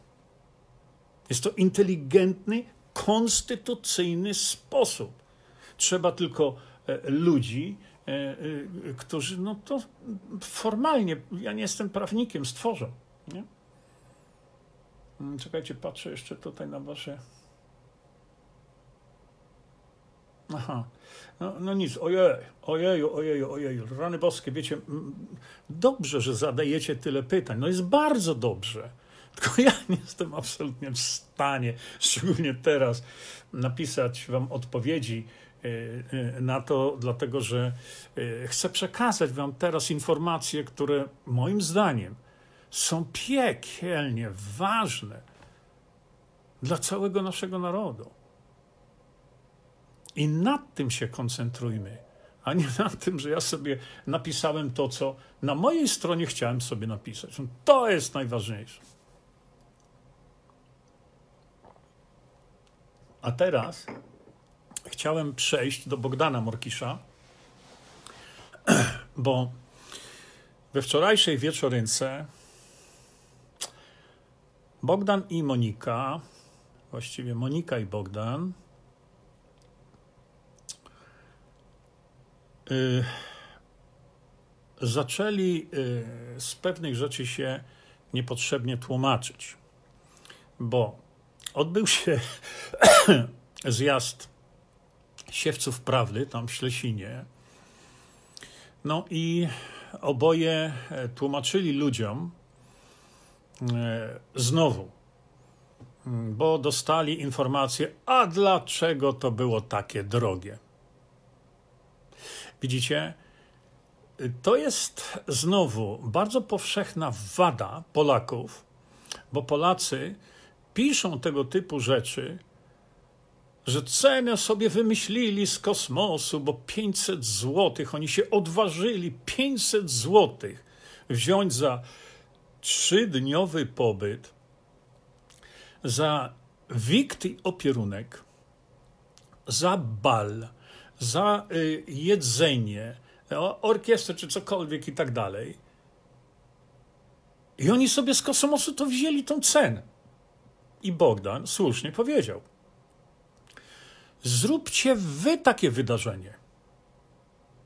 Jest to inteligentny, konstytucyjny sposób. Trzeba tylko e, ludzi, e, e, którzy, no to formalnie, ja nie jestem prawnikiem, stworzą. Nie? Mm, czekajcie, patrzę jeszcze tutaj na wasze. Aha, no, no nic, ojej, ojeju, ojeju, ojeju, rany boskie, wiecie, dobrze, że zadajecie tyle pytań, no jest bardzo dobrze, tylko ja nie jestem absolutnie w stanie, szczególnie teraz, napisać wam odpowiedzi e, e, na to, dlatego że e, chcę przekazać wam teraz informacje, które moim zdaniem są piekielnie ważne dla całego naszego narodu. I nad tym się koncentrujmy, a nie nad tym, że ja sobie napisałem to, co na mojej stronie chciałem sobie napisać. To jest najważniejsze. A teraz chciałem przejść do Bogdana Morkisza, bo we wczorajszej wieczorynce Bogdan i Monika, właściwie Monika i Bogdan, yy, zaczęli yy, z pewnych rzeczy się niepotrzebnie tłumaczyć, bo odbył się zjazd siewców prawdy tam w Ślesinie. No i oboje tłumaczyli ludziom, E, znowu, bo dostali informację, a dlaczego to było takie drogie. Widzicie, to jest znowu bardzo powszechna wada Polaków, bo Polacy piszą tego typu rzeczy, że cenę sobie wymyślili z kosmosu, bo 500 złotych, oni się odważyli 500 złotych wziąć za trzydniowy pobyt za wikt i opierunek, za bal, za y, jedzenie, orkiestrę czy cokolwiek i tak dalej. I oni sobie z kosmosu to wzięli tą cenę. I Bogdan słusznie powiedział: Zróbcie wy takie wydarzenie.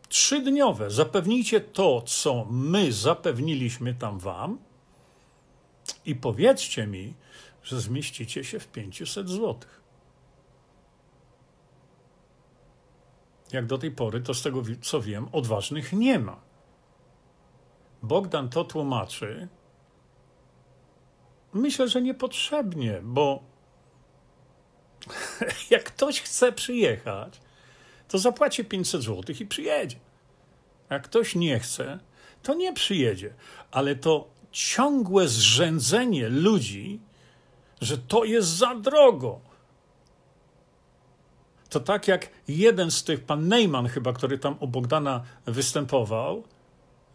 Trzydniowe. Zapewnijcie to, co my zapewniliśmy tam wam i powiedzcie mi, że zmieścicie się w 500 złotych. Jak do tej pory, to z tego co wiem, odważnych nie ma. Bogdan to tłumaczy. Myślę, że niepotrzebnie, bo jak ktoś chce przyjechać, to zapłaci 500 zł i przyjedzie. Jak ktoś nie chce, to nie przyjedzie. Ale to ciągłe zrzędzenie ludzi, że to jest za drogo. To tak jak jeden z tych, pan Neyman chyba, który tam u Bogdana występował,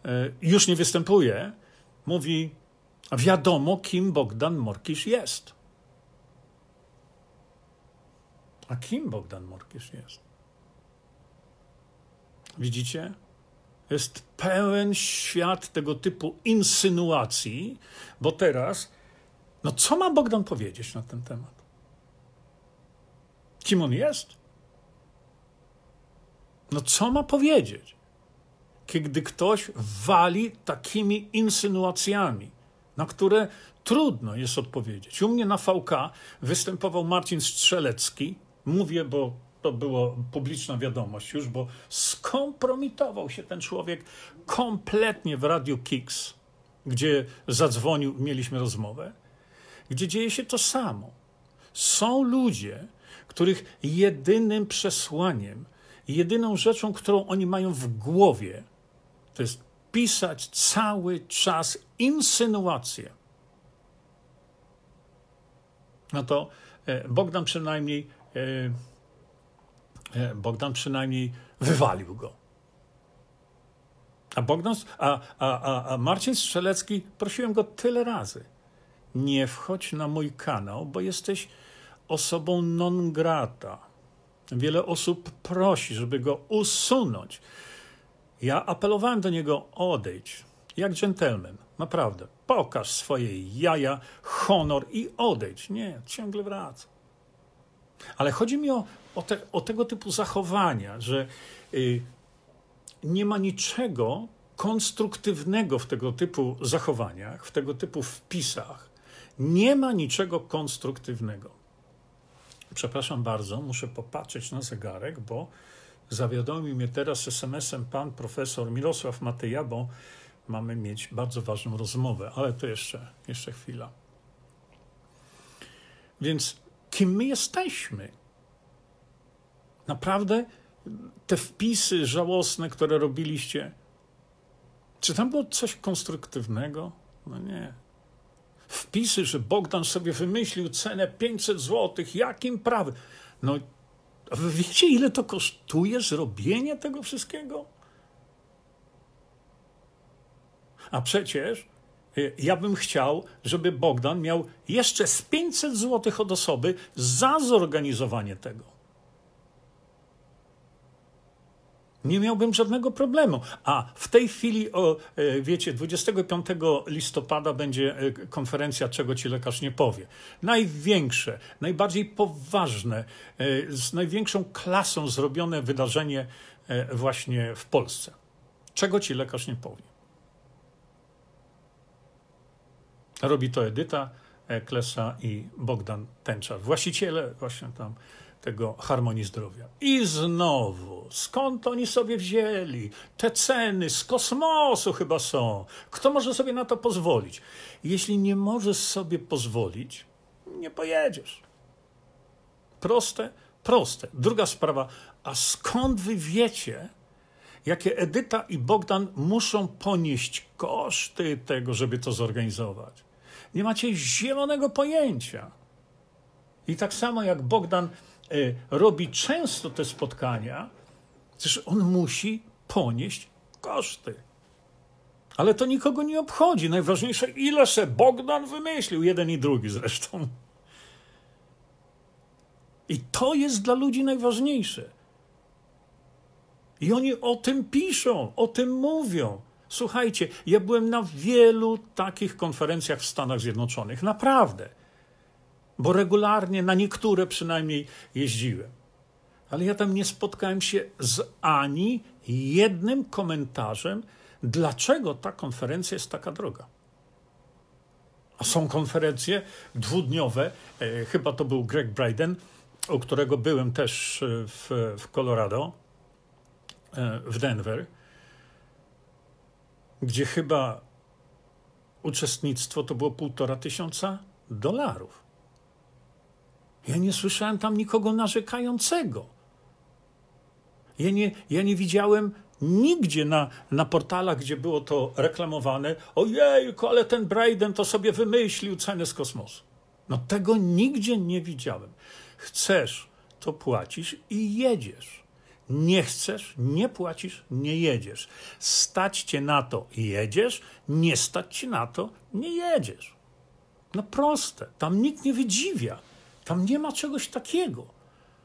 e, już nie występuje, mówi, wiadomo, kim Bogdan Morkisz jest. A kim Bogdan Morkisz jest? Widzicie? Jest pełen świat tego typu insynuacji, bo teraz, no co ma Bogdan powiedzieć na ten temat? Kim on jest? No co ma powiedzieć, kiedy ktoś wali takimi insynuacjami, na które trudno jest odpowiedzieć? U mnie na VK występował Marcin Strzelecki. Mówię, bo to była publiczna wiadomość już, bo skompromitował się ten człowiek kompletnie w Radiu Kix, gdzie zadzwonił, mieliśmy rozmowę, gdzie dzieje się to samo. Są ludzie, których jedynym przesłaniem, jedyną rzeczą, którą oni mają w głowie, to jest pisać cały czas insynuacje. No to e, Bogdan przynajmniej e, Bogdan przynajmniej wywalił go. A Bogdan, a, a, a Marcin Strzelecki, prosiłem go tyle razy. Nie wchodź na mój kanał, bo jesteś osobą non grata. Wiele osób prosi, żeby go usunąć. Ja apelowałem do niego: odejdź, jak dżentelmen, naprawdę. Pokaż swoje jaja, honor i odejdź. Nie, ciągle wraca. Ale chodzi mi o, o, te, o tego typu zachowania, że y, nie ma niczego konstruktywnego w tego typu zachowaniach, w tego typu wpisach. Nie ma niczego konstruktywnego. Przepraszam bardzo, muszę popatrzeć na zegarek, bo zawiadomił mnie teraz SMS-em pan profesor Mirosław Mateja, bo mamy mieć bardzo ważną rozmowę, ale to jeszcze, jeszcze chwila. Więc kim my jesteśmy? Naprawdę te wpisy żałosne, które robiliście, czy tam było coś konstruktywnego? No nie wpisy, że Bogdan sobie wymyślił cenę 500 zł. Jakim prawem? No, wy wiecie, ile to kosztuje zrobienie tego wszystkiego? A przecież ja bym chciał, żeby Bogdan miał jeszcze z 500 zł od osoby za zorganizowanie tego. Nie miałbym żadnego problemu. A w tej chwili, o, e, wiecie, 25 listopada będzie e, konferencja Czego ci lekarz nie powie. Największe, najbardziej poważne, e, z największą klasą zrobione wydarzenie właśnie w Polsce. Czego ci lekarz nie powie. Robi to Edyta Klesa i Bogdan Tęczar. Właściciele właśnie tam tego harmonii zdrowia. I znowu, skąd oni sobie wzięli? Te ceny z kosmosu chyba są. Kto może sobie na to pozwolić? Jeśli nie możesz sobie pozwolić, nie pojedziesz. Proste, proste. Druga sprawa, a skąd wy wiecie, jakie Edyta i Bogdan muszą ponieść koszty tego, żeby to zorganizować? Nie macie zielonego pojęcia. I tak samo jak Bogdan Y, robi często te spotkania, przecież on musi ponieść koszty. Ale to nikogo nie obchodzi. Najważniejsze, ile se Bogdan wymyślił, jeden i drugi zresztą. I to jest dla ludzi najważniejsze. I oni o tym piszą, o tym mówią. Słuchajcie, ja byłem na wielu takich konferencjach w Stanach Zjednoczonych, naprawdę bo regularnie na niektóre przynajmniej jeździłem. Ale ja tam nie spotkałem się z ani jednym komentarzem, dlaczego ta konferencja jest taka droga. A są konferencje dwudniowe, e, chyba to był Greg Bryden, u którego byłem też e, w, w Colorado, e, w Denver, gdzie chyba uczestnictwo to było półtora tysiąca dolarów. Ja nie słyszałem tam nikogo narzekającego. Ja nie, ja nie widziałem nigdzie na, na portalach, gdzie było to reklamowane, ojejku, ale ten Braden to sobie wymyślił cenę z kosmosu. No tego nigdzie nie widziałem. Chcesz, to płacisz i jedziesz. Nie chcesz, nie płacisz, nie jedziesz. Stać cię na to jedziesz, nie stać ci na to nie jedziesz. No proste, tam nikt nie wydziwia. Tam nie ma czegoś takiego.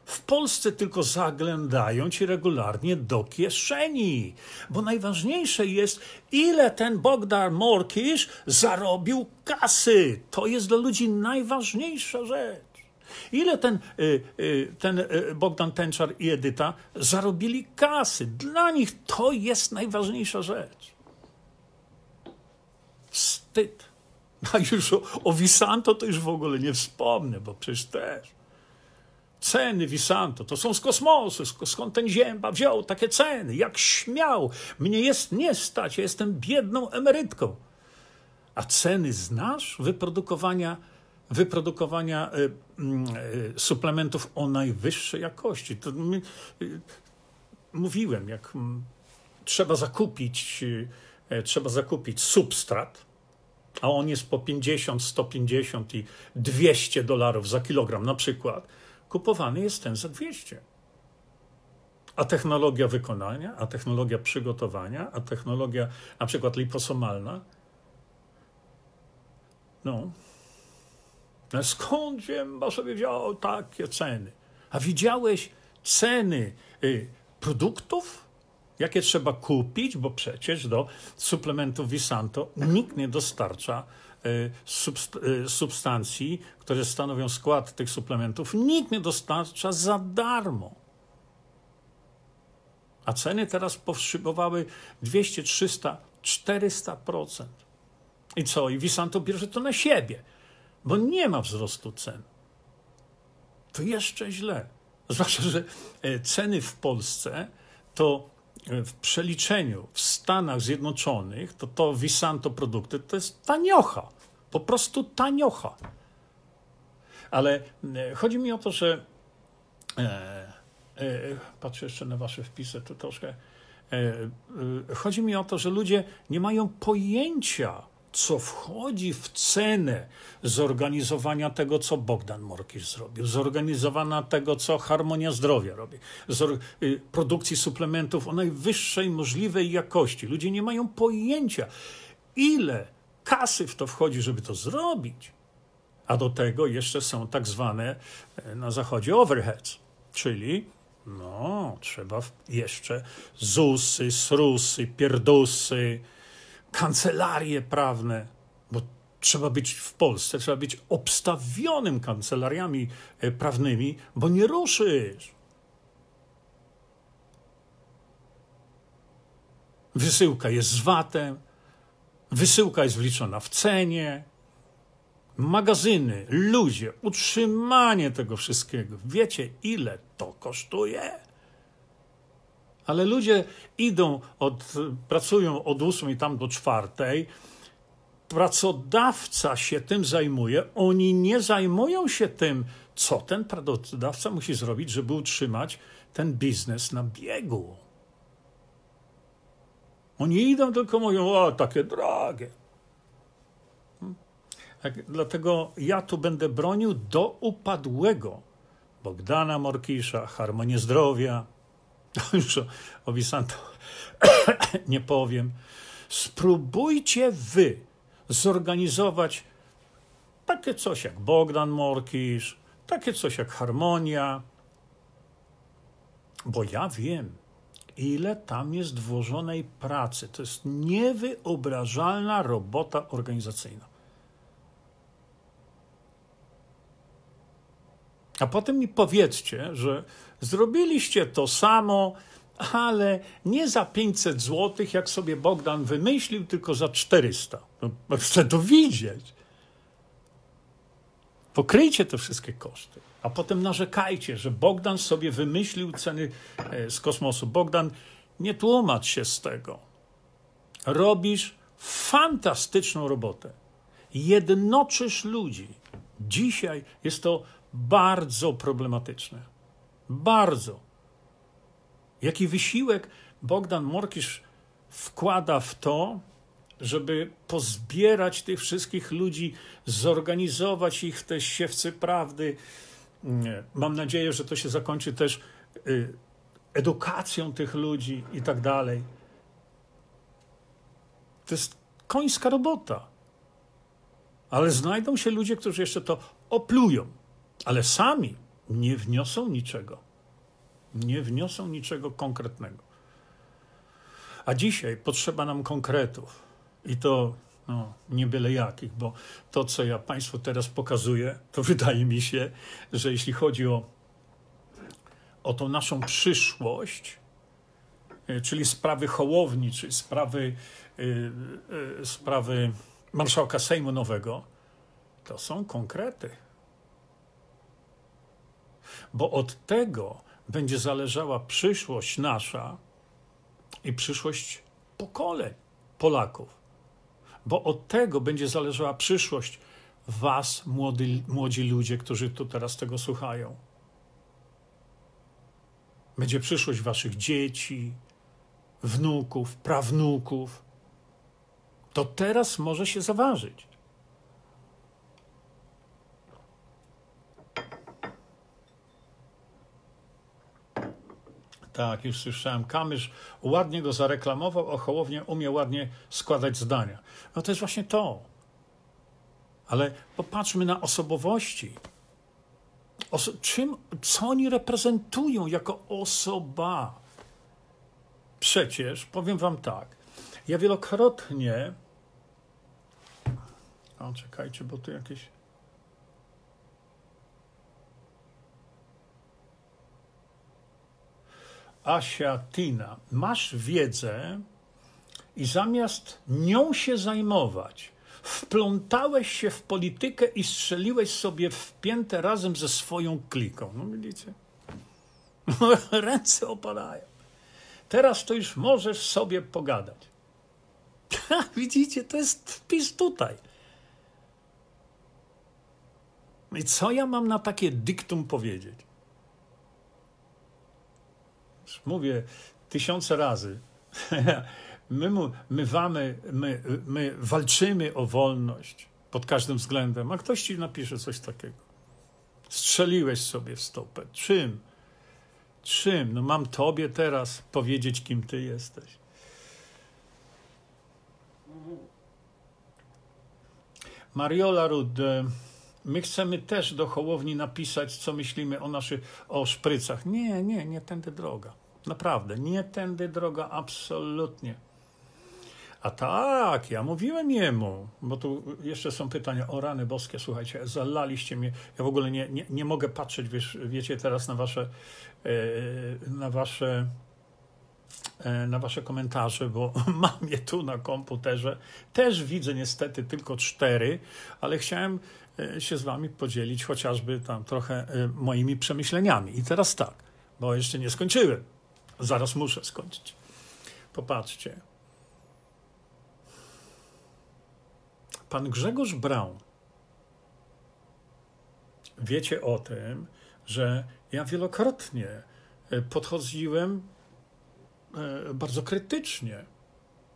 W Polsce tylko zaglądają ci regularnie do kieszeni, bo najważniejsze jest, ile ten Bogdan Morkisz zarobił kasy. To jest dla ludzi najważniejsza rzecz. Ile ten, y, y, ten y, Bogdan Tenczar i Edyta zarobili kasy? Dla nich to jest najważniejsza rzecz. Wstyd. A już o, o Visanto to już w ogóle nie wspomnę, bo przecież też. Ceny Visanto to są z kosmosu, skąd ten zięba wziął takie ceny, jak śmiał. Mnie jest nie stać, ja jestem biedną emerytką. A ceny znasz wyprodukowania, wyprodukowania y, y, suplementów o najwyższej jakości. To, y, mówiłem, jak trzeba zakupić, trzeba zakupić substrat, a on jest po 50, 150 i 200 dolarów za kilogram na przykład, kupowany jest ten za 200. A technologia wykonania, a technologia przygotowania, a technologia na przykład liposomalna, no skąd wiem, bo sobie wziął takie ceny? A widziałeś ceny y, produktów? Jakie trzeba kupić, bo przecież do suplementów Visanto nikt nie dostarcza y, y, substancji, które stanowią skład tych suplementów, nikt nie dostarcza za darmo. A ceny teraz powszybowały 200, 300, 400%. I co? I Visanto bierze to na siebie, bo nie ma wzrostu cen. To jeszcze źle. Zwłaszcza, że e, ceny w Polsce to w przeliczeniu w Stanach Zjednoczonych, to to Visanto produkty to jest taniocha. Po prostu taniocha. Ale e, chodzi mi o to, że e, e, patrzę jeszcze na wasze wpisy, to troszkę. E, e, chodzi mi o to, że ludzie nie mają pojęcia, co wchodzi w cenę zorganizowania tego, co Bogdan Morkisz zrobił, zorganizowania tego, co Harmonia Zdrowia robi, y, produkcji suplementów o najwyższej możliwej jakości. Ludzie nie mają pojęcia, ile kasy w to wchodzi, żeby to zrobić. A do tego jeszcze są tak zwane e, na zachodzie overheads, czyli no, trzeba jeszcze ZUSy, SRUSy, pierdusy, kancelarie prawne, bo trzeba być w Polsce, trzeba być obstawionym kancelariami e, prawnymi, bo nie ruszysz. Wysyłka jest z VAT-em, wysyłka jest wliczona w cenie, magazyny, ludzie, utrzymanie tego wszystkiego. Wiecie, ile to kosztuje? Ale ludzie idą, od, pracują od ósmej tam do czwartej. Pracodawca się tym zajmuje. Oni nie zajmują się tym, co ten pracodawca musi zrobić, żeby utrzymać ten biznes na biegu. Oni idą tylko mówią, o, takie drogie. Tak, dlatego ja tu będę bronił do upadłego Bogdana Morkisza, Harmonię Zdrowia, już o, o nie powiem. Spróbujcie wy zorganizować takie coś jak Bogdan Morkisz, takie coś jak Harmonia, bo ja wiem, ile tam jest włożonej pracy. To jest niewyobrażalna robota organizacyjna. A potem mi powiedzcie, że zrobiliście to samo, ale nie za 500 zł, jak sobie Bogdan wymyślił, tylko za 400. No, chcę to widzieć. Pokryjcie te wszystkie koszty, a potem narzekajcie, że Bogdan sobie wymyślił ceny e, z kosmosu. Bogdan, nie tłumacz się z tego. Robisz fantastyczną robotę. Jednoczysz ludzi. Dzisiaj jest to bardzo problematyczne. Bardzo. Jaki wysiłek Bogdan Morkisz wkłada w to, żeby pozbierać tych wszystkich ludzi, zorganizować ich w te siewcy prawdy. Mam nadzieję, że to się zakończy też y, edukacją tych ludzi i tak dalej. To jest końska robota. Ale znajdą się ludzie, którzy jeszcze to oplują ale sami nie wniosą niczego. Nie wniosą niczego konkretnego. A dzisiaj potrzeba nam konkretów. I to no, nie byle jakich, bo to, co ja Państwu teraz pokazuję, to wydaje mi się, że jeśli chodzi o, o tą naszą przyszłość, y, czyli sprawy Hołowni, czyli sprawy, yy, yy, sprawy marszałka Sejmu Nowego, to są konkrety. Bo od tego będzie zależała przyszłość nasza i przyszłość pokoleń Polaków. Bo od tego będzie zależała przyszłość Was, młody, młodzi ludzie, którzy tu teraz tego słuchają. Będzie przyszłość Waszych dzieci, wnuków, prawnuków. To teraz może się zaważyć. Tak, już słyszałem. Kamysz ładnie go zareklamował, a Hołownia umie ładnie składać zdania. No to jest właśnie to. Ale popatrzmy na osobowości. Oso czym, co oni reprezentują jako osoba? Przecież, powiem wam tak, ja wielokrotnie... O, czekajcie, bo tu jakieś... Asia Tina, masz wiedzę i zamiast nią się zajmować, wplątałeś się w politykę i strzeliłeś sobie w piętę razem ze swoją kliką. No widzicie? Ręce opadają. Teraz to już możesz sobie pogadać. widzicie, to jest wpis tutaj. I co ja mam na takie dyktum powiedzieć? Mówię tysiące razy, my, my, my walczymy o wolność pod każdym względem, a ktoś ci napisze coś takiego. Strzeliłeś sobie w stopę. Czym? Czym? No mam tobie teraz powiedzieć, kim ty jesteś. Mariola Rud, e, my chcemy też do Hołowni napisać, co myślimy o naszych, o szprycach. Nie, nie, nie tędy droga. Naprawdę, nie tędy droga, absolutnie. A tak, ja mówiłem jemu, bo tu jeszcze są pytania o rany boskie, słuchajcie, zalaliście mnie. Ja w ogóle nie, nie, nie mogę patrzeć, wiesz, wiecie, teraz na wasze, e, na wasze, e, na wasze komentarze, bo mam je tu na komputerze. Też widzę niestety tylko cztery, ale chciałem e, się z wami podzielić chociażby tam trochę moimi przemyśleniami. I teraz tak, bo jeszcze nie skończyłem. Zaraz muszę skończyć. Popatrzcie. Pan Grzegorz Braun. Wiecie o tym, że ja wielokrotnie e, podchodziłem e, bardzo krytycznie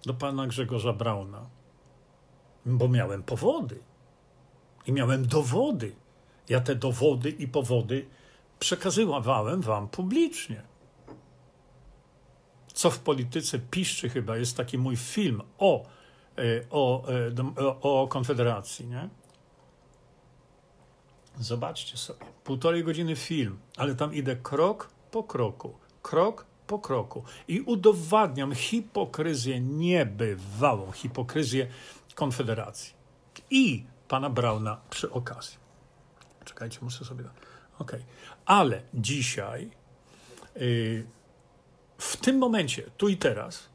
do pana Grzegorza Brauna, bo miałem powody i miałem dowody. Ja te dowody i powody przekazywałem wam publicznie co w polityce piszczy chyba, jest taki mój film o, e, o, e, o, o Konfederacji, nie? Zobaczcie sobie, półtorej godziny film, ale tam idę krok po kroku, krok po kroku i udowadniam hipokryzję niebywałą, hipokryzję Konfederacji i pana Brauna przy okazji. Czekajcie, muszę sobie... Okej. Okay. Ale dzisiaj... Yy, w tym momencie, tu i teraz,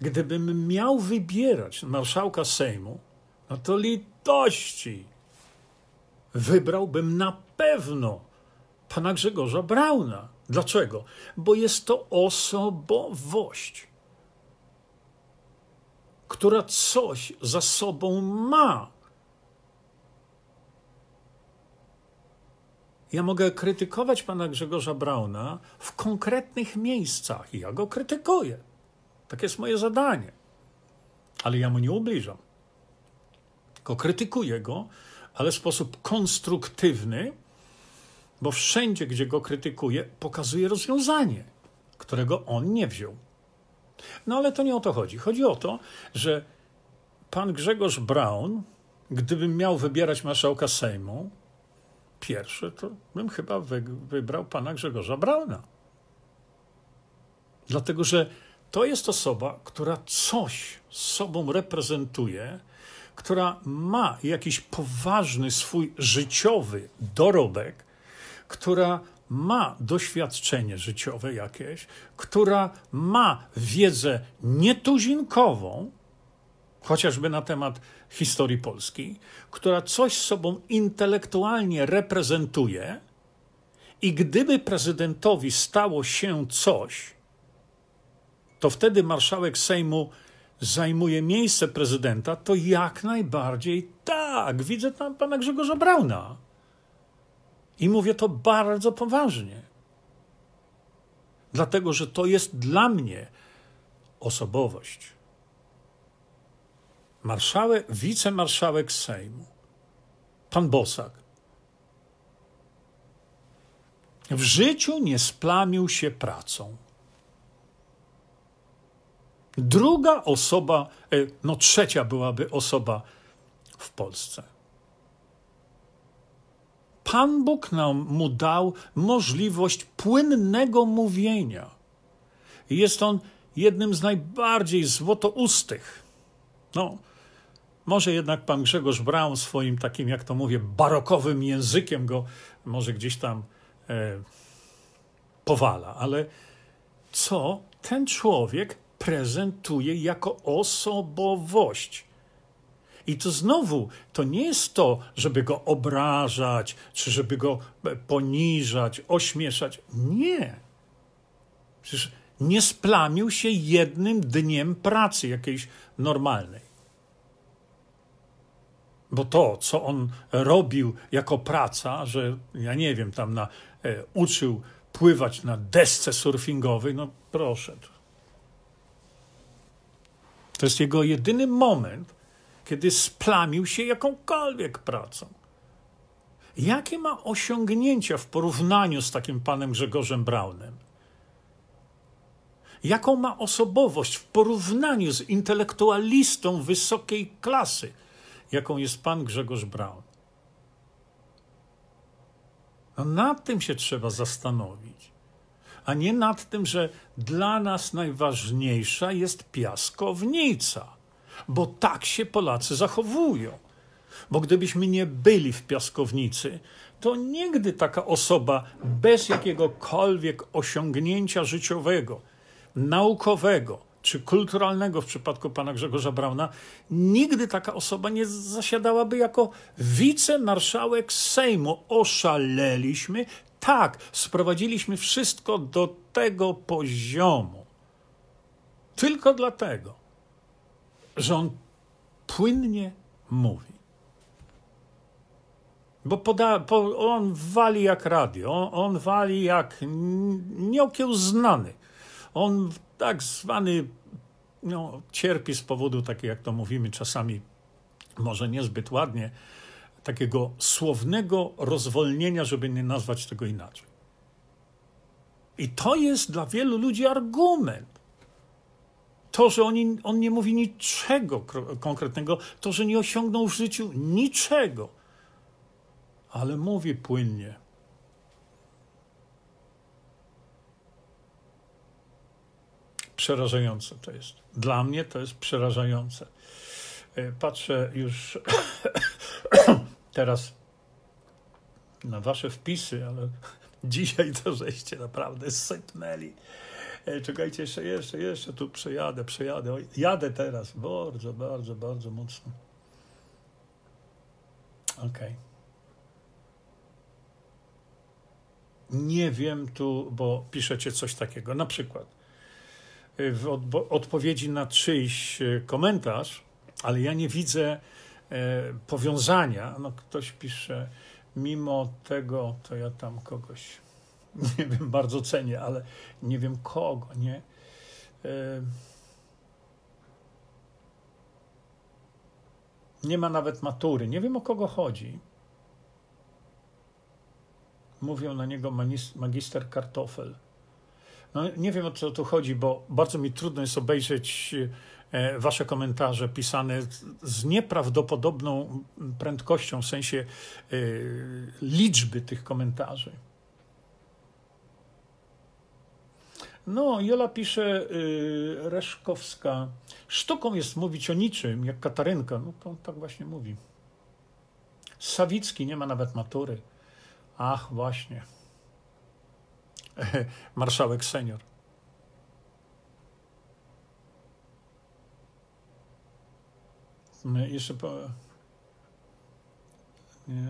gdybym miał wybierać marszałka Sejmu, no to litości wybrałbym na pewno pana Grzegorza Brauna. Dlaczego? Bo jest to osobowość, która coś za sobą ma. Ja mogę krytykować pana Grzegorza Brauna w konkretnych miejscach i ja go krytykuję. Tak jest moje zadanie. Ale ja mu nie ubliżam. Tylko krytykuję go, ale w sposób konstruktywny, bo wszędzie, gdzie go krytykuję, pokazuje rozwiązanie, którego on nie wziął. No ale to nie o to chodzi. Chodzi o to, że pan Grzegorz Braun, gdybym miał wybierać marszałka Sejmu, pierwszy, to bym chyba wy, wybrał pana Grzegorza Brauna. Dlatego, że to jest osoba, która coś z sobą reprezentuje, która ma jakiś poważny swój życiowy dorobek, która ma doświadczenie życiowe jakieś, która ma wiedzę nietuzinkową, chociażby na temat historii Polski, która coś sobą intelektualnie reprezentuje, i gdyby prezydentowi stało się coś, to wtedy marszałek Sejmu zajmuje miejsce prezydenta, to jak najbardziej tak. Widzę tam pana Grzegorza Brauna. I mówię to bardzo poważnie. Dlatego, że to jest dla mnie osobowość. Marszałek, wicemarszałek Sejmu, pan Bosak, w życiu nie splamił się pracą. Druga osoba, e, no trzecia byłaby osoba w Polsce. Pan Bóg nam mu dał możliwość płynnego mówienia. Jest on jednym z najbardziej złotoustych. No, może jednak pan Grzegorz Braun swoim takim, jak to mówię, barokowym językiem go może gdzieś tam e, powala, ale co ten człowiek prezentuje jako osobowość? I to znowu, to nie jest to, żeby go obrażać, czy żeby go e, poniżać, ośmieszać. Nie. Przecież nie splamił się jednym dniem pracy jakiejś normalnej. Bo to, co on robił jako praca, że ja nie wiem, tam na, e, uczył pływać na desce surfingowej, no proszę. To jest jego jedyny moment, kiedy splamił się jakąkolwiek pracą. Jakie ma osiągnięcia w porównaniu z takim panem Grzegorzem Braunem? Jaką ma osobowość w porównaniu z intelektualistą wysokiej klasy, jaką jest pan Grzegorz Braun? No nad tym się trzeba zastanowić, a nie nad tym, że dla nas najważniejsza jest piaskownica bo tak się Polacy zachowują. Bo gdybyśmy nie byli w piaskownicy, to nigdy taka osoba bez jakiegokolwiek osiągnięcia życiowego, naukowego czy kulturalnego w przypadku pana Grzegorza Brauna, nigdy taka osoba nie zasiadałaby jako wicemarszałek Sejmu. Oszaleliśmy. Tak, sprowadziliśmy wszystko do tego poziomu. Tylko dlatego, że on płynnie mówi. Bo poda, po, on wali jak radio, on, on wali jak nieokiełznany. On tak zwany no, cierpi z powodu, takiego jak to mówimy czasami, może niezbyt ładnie, takiego słownego rozwolnienia, żeby nie nazwać tego inaczej. I to jest dla wielu ludzi argument. To, że oni, on nie mówi niczego konkretnego, to, że nie osiągnął w życiu niczego, ale mówi płynnie. Przerażające to jest. Dla mnie to jest przerażające. E, patrzę już teraz na wasze wpisy, ale dzisiaj to żeście naprawdę sypnęli. E, czekajcie, jeszcze, jeszcze, jeszcze tu przejadę, przejadę. Jadę teraz, bardzo, bardzo, bardzo mocno. Okej. Okay. Nie wiem tu, bo piszecie coś takiego. Na przykład w odpowiedzi na czyjś e, komentarz, ale ja nie widzę powiązania. No, ktoś pisze, mimo tego, to ja tam kogoś nie wiem, bardzo cenię, ale nie wiem kogo, nie? Nie ma nawet matury. Nie wiem o kogo chodzi. Mówią na niego magister kartofel. No, nie wiem o co tu chodzi, bo bardzo mi trudno jest obejrzeć e, wasze komentarze pisane z nieprawdopodobną prędkością, w sensie e, liczby tych komentarzy. No, Jola pisze, yy, Reszkowska, sztuką jest mówić o niczym, jak Katarynka. No to tak właśnie mówi. Sawicki nie ma nawet matury. Ach, właśnie. Marszałek senior. Jeszcze po... Nie.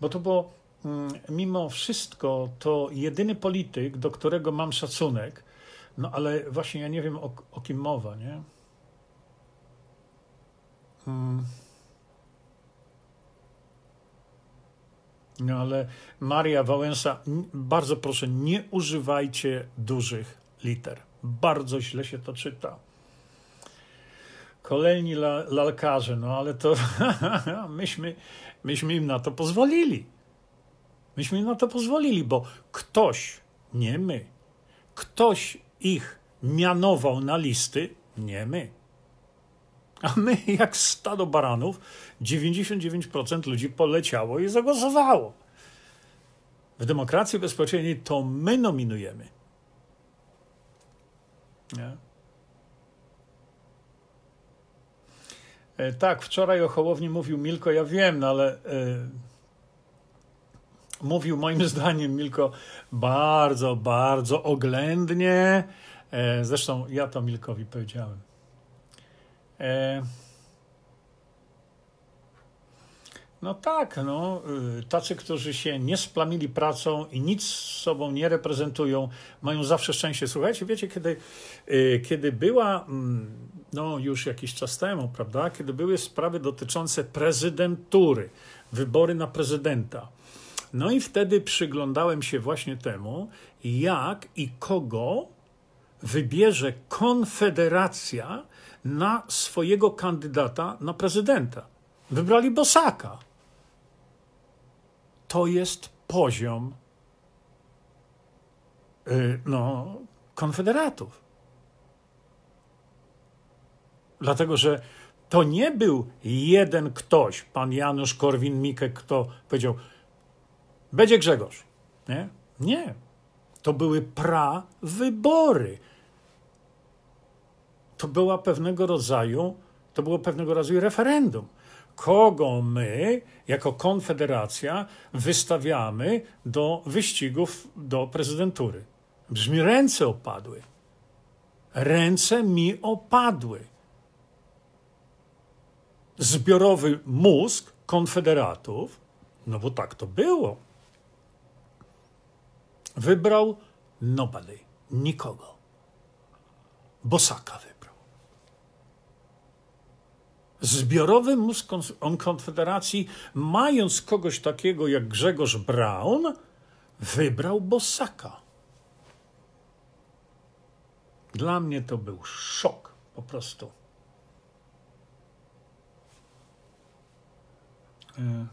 Bo to było mm, mimo wszystko to jedyny polityk, do którego mam szacunek, no ale właśnie ja nie wiem o, o kim mowa, nie? Hmm. No ale Maria Wałęsa, bardzo proszę, nie używajcie dużych liter. Bardzo źle się to czyta. Kolejni la, lalkarze, no ale to myśmy, myśmy im na to pozwolili. Myśmy im na to pozwolili, bo ktoś, nie my, ktoś ich mianował na listy, nie my. A my, jak stado baranów, 99% ludzi poleciało i zagłosowało. W demokracji bezpośredniej to my nominujemy. Nie? E, tak, wczoraj o Hołowni mówił Milko, ja wiem, no ale e, mówił moim zdaniem Milko bardzo, bardzo oględnie. E, zresztą ja to Milkowi powiedziałem. E, no tak, no, y, tacy, którzy się nie splamili pracą i nic z sobą nie reprezentują, mają zawsze szczęście. Słuchajcie, wiecie, kiedy, y, kiedy była, mm, no już jakiś czas temu, prawda, kiedy były sprawy dotyczące prezydentury, wybory na prezydenta, no i wtedy przyglądałem się właśnie temu, jak i kogo wybierze Konfederacja na swojego kandydata na prezydenta. Wybrali Bosaka. To jest poziom yy, no, konfederatów. Dlatego, że to nie był jeden ktoś, pan Janusz Korwin-Mikke, kto powiedział, będzie Grzegorz. Nie? Nie. To były pra-wybory to była pewnego rodzaju, to było pewnego rodzaju referendum. Kogo my, jako Konfederacja, wystawiamy do wyścigów do prezydentury? Brzmi, ręce opadły. Ręce mi opadły. Zbiorowy mózg konfederatów, no bo tak to było, wybrał nobody, nikogo. Bosaka wybrał. Zbiorowy mózg Konfederacji, mając kogoś takiego jak Grzegorz Braun, wybrał Bosaka. Dla mnie to był szok po prostu. E.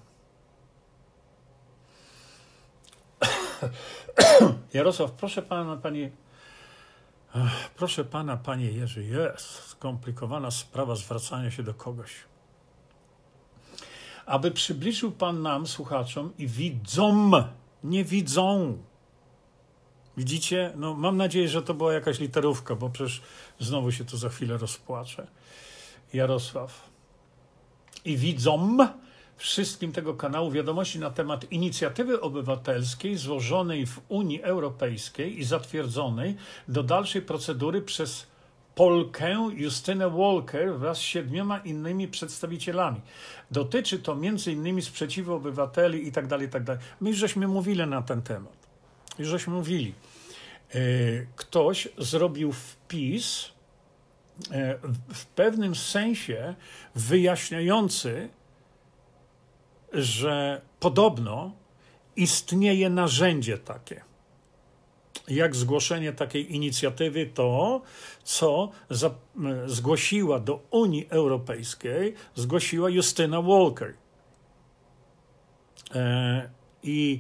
Jarosław, proszę pana, panie Proszę pana, panie Jerzy, jest skomplikowana sprawa zwracania się do kogoś. Aby przybliżył pan nam, słuchaczom i widzom, nie widzą. Widzicie? No, mam nadzieję, że to była jakaś literówka, bo przecież znowu się tu za chwilę rozpłaczę. Jarosław. I widzom wszystkim tego kanału wiadomości na temat inicjatywy obywatelskiej złożonej w Unii Europejskiej i zatwierdzonej do dalszej procedury przez Polkę Justynę Walker wraz z siedmioma innymi przedstawicielami. Dotyczy to m.in. sprzeciwu obywateli i tak dalej, tak. My już żeśmy mówili na ten temat. Już żeśmy mówili. E, ktoś zrobił wpis e, w pewnym sensie wyjaśniający że podobno istnieje narzędzie takie. Jak zgłoszenie takiej inicjatywy, to co za, zgłosiła do Unii Europejskiej, zgłosiła Justyna Walker. E, I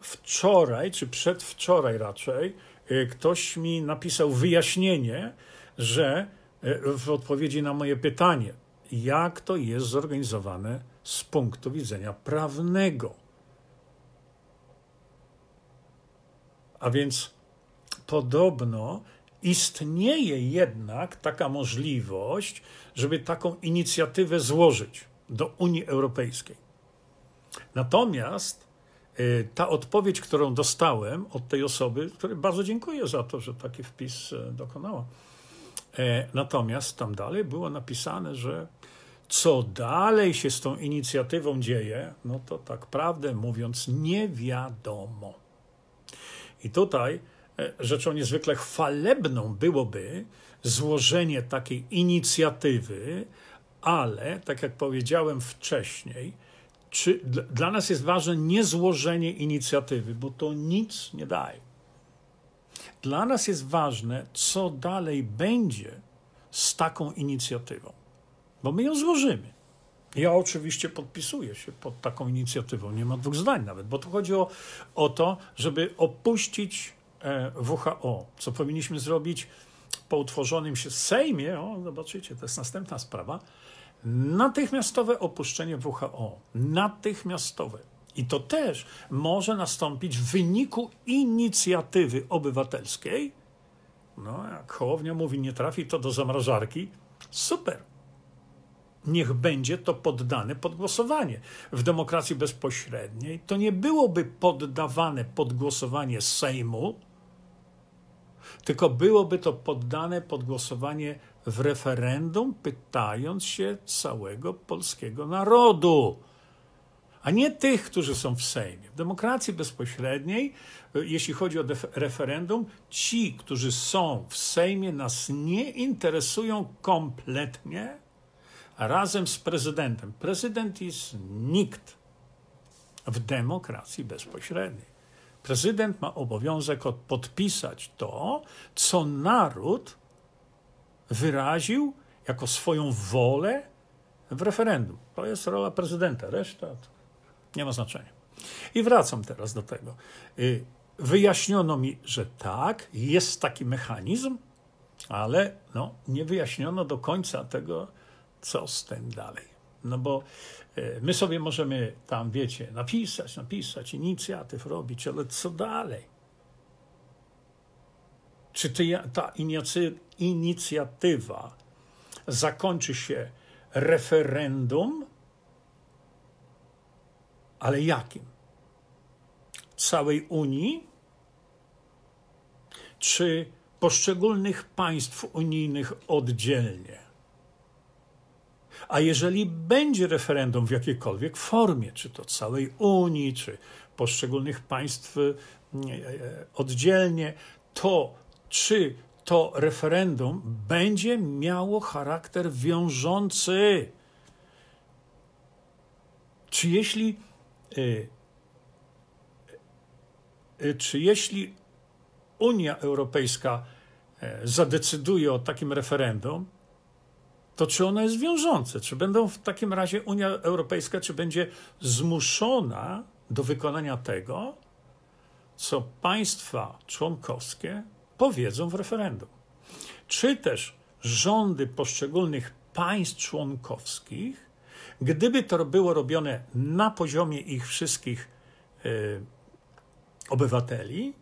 wczoraj, czy przedwczoraj raczej, y, ktoś mi napisał wyjaśnienie, że y, w odpowiedzi na moje pytanie, jak to jest zorganizowane z punktu widzenia prawnego. A więc podobno istnieje jednak taka możliwość, żeby taką inicjatywę złożyć do Unii Europejskiej. Natomiast y, ta odpowiedź, którą dostałem od tej osoby, której bardzo dziękuję za to, że taki wpis e, dokonała. E, natomiast tam dalej było napisane, że co dalej się z tą inicjatywą dzieje, no to tak prawdę mówiąc, nie wiadomo. I tutaj e, rzeczą niezwykle chwalebną byłoby złożenie takiej inicjatywy, ale, tak jak powiedziałem wcześniej, czy, dla nas jest ważne nie złożenie inicjatywy, bo to nic nie daje. Dla nas jest ważne, co dalej będzie z taką inicjatywą, bo my ją złożymy. Ja oczywiście podpisuję się pod taką inicjatywą, nie ma dwóch zdań nawet, bo tu chodzi o, o to, żeby opuścić e, WHO, co powinniśmy zrobić po utworzonym się Sejmie, o, zobaczycie, to jest następna sprawa, natychmiastowe opuszczenie WHO. Natychmiastowe. I to też może nastąpić w wyniku inicjatywy obywatelskiej. No, jak Hołownia mówi, nie trafi to do zamrażarki, super. Niech będzie to poddane pod głosowanie. W demokracji bezpośredniej to nie byłoby poddawane pod głosowanie Sejmu, tylko byłoby to poddane pod głosowanie w referendum, pytając się całego polskiego narodu, a nie tych, którzy są w Sejmie. W demokracji bezpośredniej, jeśli chodzi o referendum, ci, którzy są w Sejmie, nas nie interesują kompletnie, razem z prezydentem. Prezydent jest nikt w demokracji bezpośredniej. Prezydent ma obowiązek podpisać to, co naród wyraził jako swoją wolę w referendum. To jest rola prezydenta, reszta nie ma znaczenia. I wracam teraz do tego. Y, wyjaśniono mi, że tak, jest taki mechanizm, ale no, nie wyjaśniono do końca tego, co z tym dalej. No bo y, my sobie możemy tam, wiecie, napisać, napisać, inicjatyw robić, ale co dalej? Czy ta inicjatywa zakończy się referendum, ale jakim? Całej Unii? Czy poszczególnych państw unijnych oddzielnie? A jeżeli będzie referendum w jakiejkolwiek formie, czy to całej Unii, czy poszczególnych państw e, e, oddzielnie, to czy to referendum będzie miało charakter wiążący. Czy jeśli, y, czy jeśli Unia Europejska e, zadecyduje o takim referendum, to czy ono jest wiążące? Czy będą w takim razie Unia Europejska, czy będzie zmuszona do wykonania tego, co państwa członkowskie powiedzą w referendum. Czy też rządy poszczególnych państw członkowskich, gdyby to było robione na poziomie ich wszystkich y, obywateli,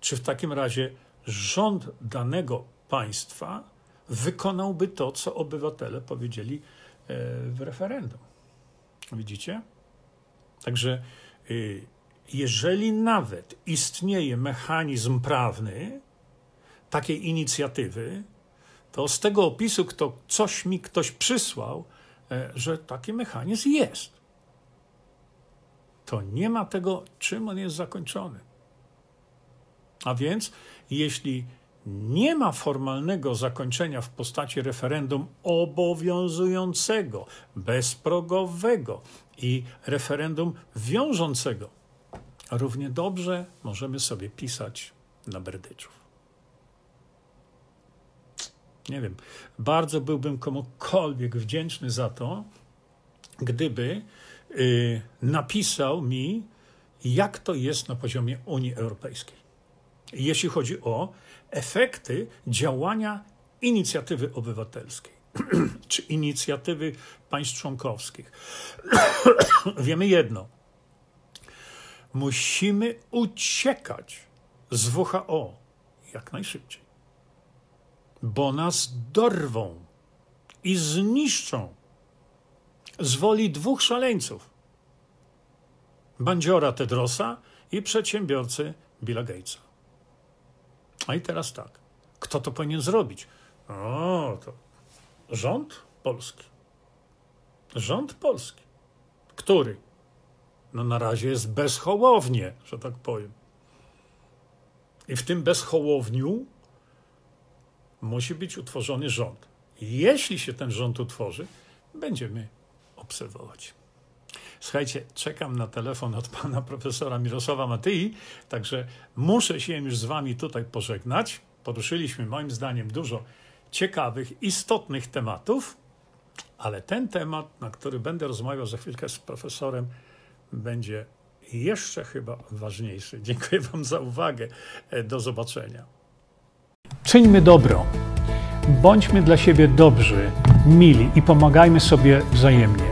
czy w takim razie rząd danego państwa wykonałby to, co obywatele powiedzieli y, w referendum. Widzicie? Także y, jeżeli nawet istnieje mechanizm prawny, takiej inicjatywy, to z tego opisu, kto, coś mi ktoś przysłał, e, że taki mechanizm jest. To nie ma tego, czym on jest zakończony. A więc, jeśli nie ma formalnego zakończenia w postaci referendum obowiązującego, bezprogowego i referendum wiążącego, równie dobrze możemy sobie pisać na berdyczów nie wiem, bardzo byłbym komukolwiek wdzięczny za to, gdyby y, napisał mi, jak to jest na poziomie Unii Europejskiej. jeśli chodzi o efekty działania inicjatywy obywatelskiej czy inicjatywy państw członkowskich. Wiemy jedno. Musimy uciekać z WHO jak najszybciej, bo nas dorwą i zniszczą z woli dwóch szaleńców: bandziora Tedrosa i przedsiębiorcy Billa Gatesa. A i teraz tak. Kto to powinien zrobić? O, to rząd polski. Rząd polski. Który? No na razie jest bezhołownie, że tak powiem. I w tym bezhołowniu musi być utworzony rząd. Jeśli się ten rząd utworzy, będziemy obserwować. Słuchajcie, czekam na telefon od pana profesora Mirosława Matyi, także muszę się już z wami tutaj pożegnać. Poruszyliśmy moim zdaniem dużo ciekawych, istotnych tematów, ale ten temat, na który będę rozmawiał za chwilkę z profesorem, będzie jeszcze chyba ważniejszy. Dziękuję Wam za uwagę. Do zobaczenia. Czyńmy dobro. Bądźmy dla siebie dobrzy, mili i pomagajmy sobie wzajemnie.